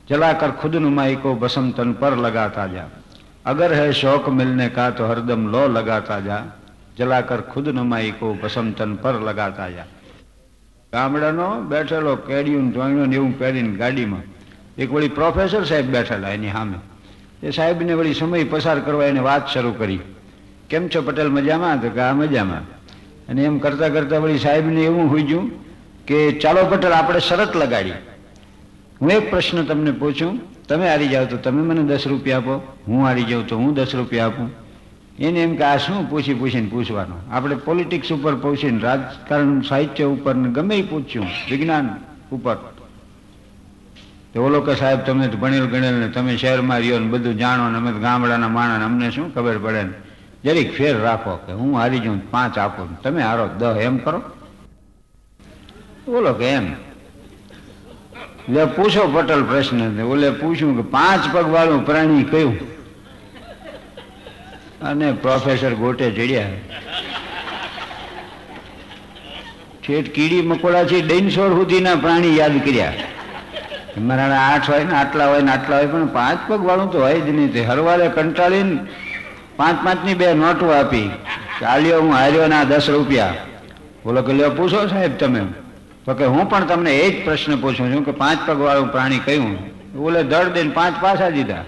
જલાકર ખુદ નુમાઈ કો બસમ તન પર લગાતા જા. અગર હૈ શોક મિલને કા તો હરદમ લો લગાતા જા જલાકર ખુદ નમાઈ કો ભસમતન પર લગાતા જા ગામડાનો બેઠેલો કેડિયું જોઈનો ને એવું પહેરીને ગાડીમાં, એક વળી પ્રોફેસર સાહેબ બેઠેલા એની સામે. એ સાહેબને વળી સમય પસાર કરવા એને વાત શરૂ કરી. કેમ છો પટેલ, મજામાં? તો કે આ મજામાં. અને એમ કરતાં કરતાં વળી સાહેબને એવું હોઈ કે, ચાલો પટેલ, આપણે શરત લગાડી. હું એક પ્રશ્ન તમને પૂછું. તમે હારી જાઓ તો તમે મને દસ રૂપિયા આપો, હું હારી જાઉં તો હું દસ રૂપિયા આપું. એને એમ કે આ શું પૂછી પૂછીને પૂછવાનું? આપણે પોલિટિક્સ ઉપર પૂછીને, રાજકારણ, સાહિત્ય ઉપર ને ગમે એ પૂછ્યું, વિજ્ઞાન ઉપર. તો ઓલો કે સાહેબ, તમે તો ભણેલ ગણેલ ને તમે શહેરમાં રહ્યો ને બધું જાણો ને અમે ગામડાના માણસ અમને શું ખબર પડે ને? જરીક ફેર રાખો કે હું હારી જાઉં પાંચ આપો તમે હારો દહ, એમ કરો? બોલો કે એમ લે, પૂછો પટલ પ્રશ્ન ઓલે પૂછ્યું કે પાંચ પગ વાળું પ્રાણી કયું? અને પ્રોફેસર ગોટે ચડ્યા. ઠેઠ કીડી મકોડા છે ડાયનોસોર સુધીના પ્રાણી યાદ કર્યા. મારા આઠ હોય ને, આટલા હોય ને, આટલા હોય, પણ પાંચ પગ વાળું તો હોય જ નહીં. તે હરવારે કંટાળીને પાંચ પાંચની બે નોટો આપી. ચાલ્યો હું હાર્યો ના દસ રૂપિયા. બોલો કે, લ્યો, પૂછો સાહેબ તમે. તો કે હું પણ તમને એ જ પ્રશ્ન પૂછું છું કે પાંચ પગવાળું પ્રાણી કયું? ઓલે દળ દઈને પાંચ પાછા દીધા.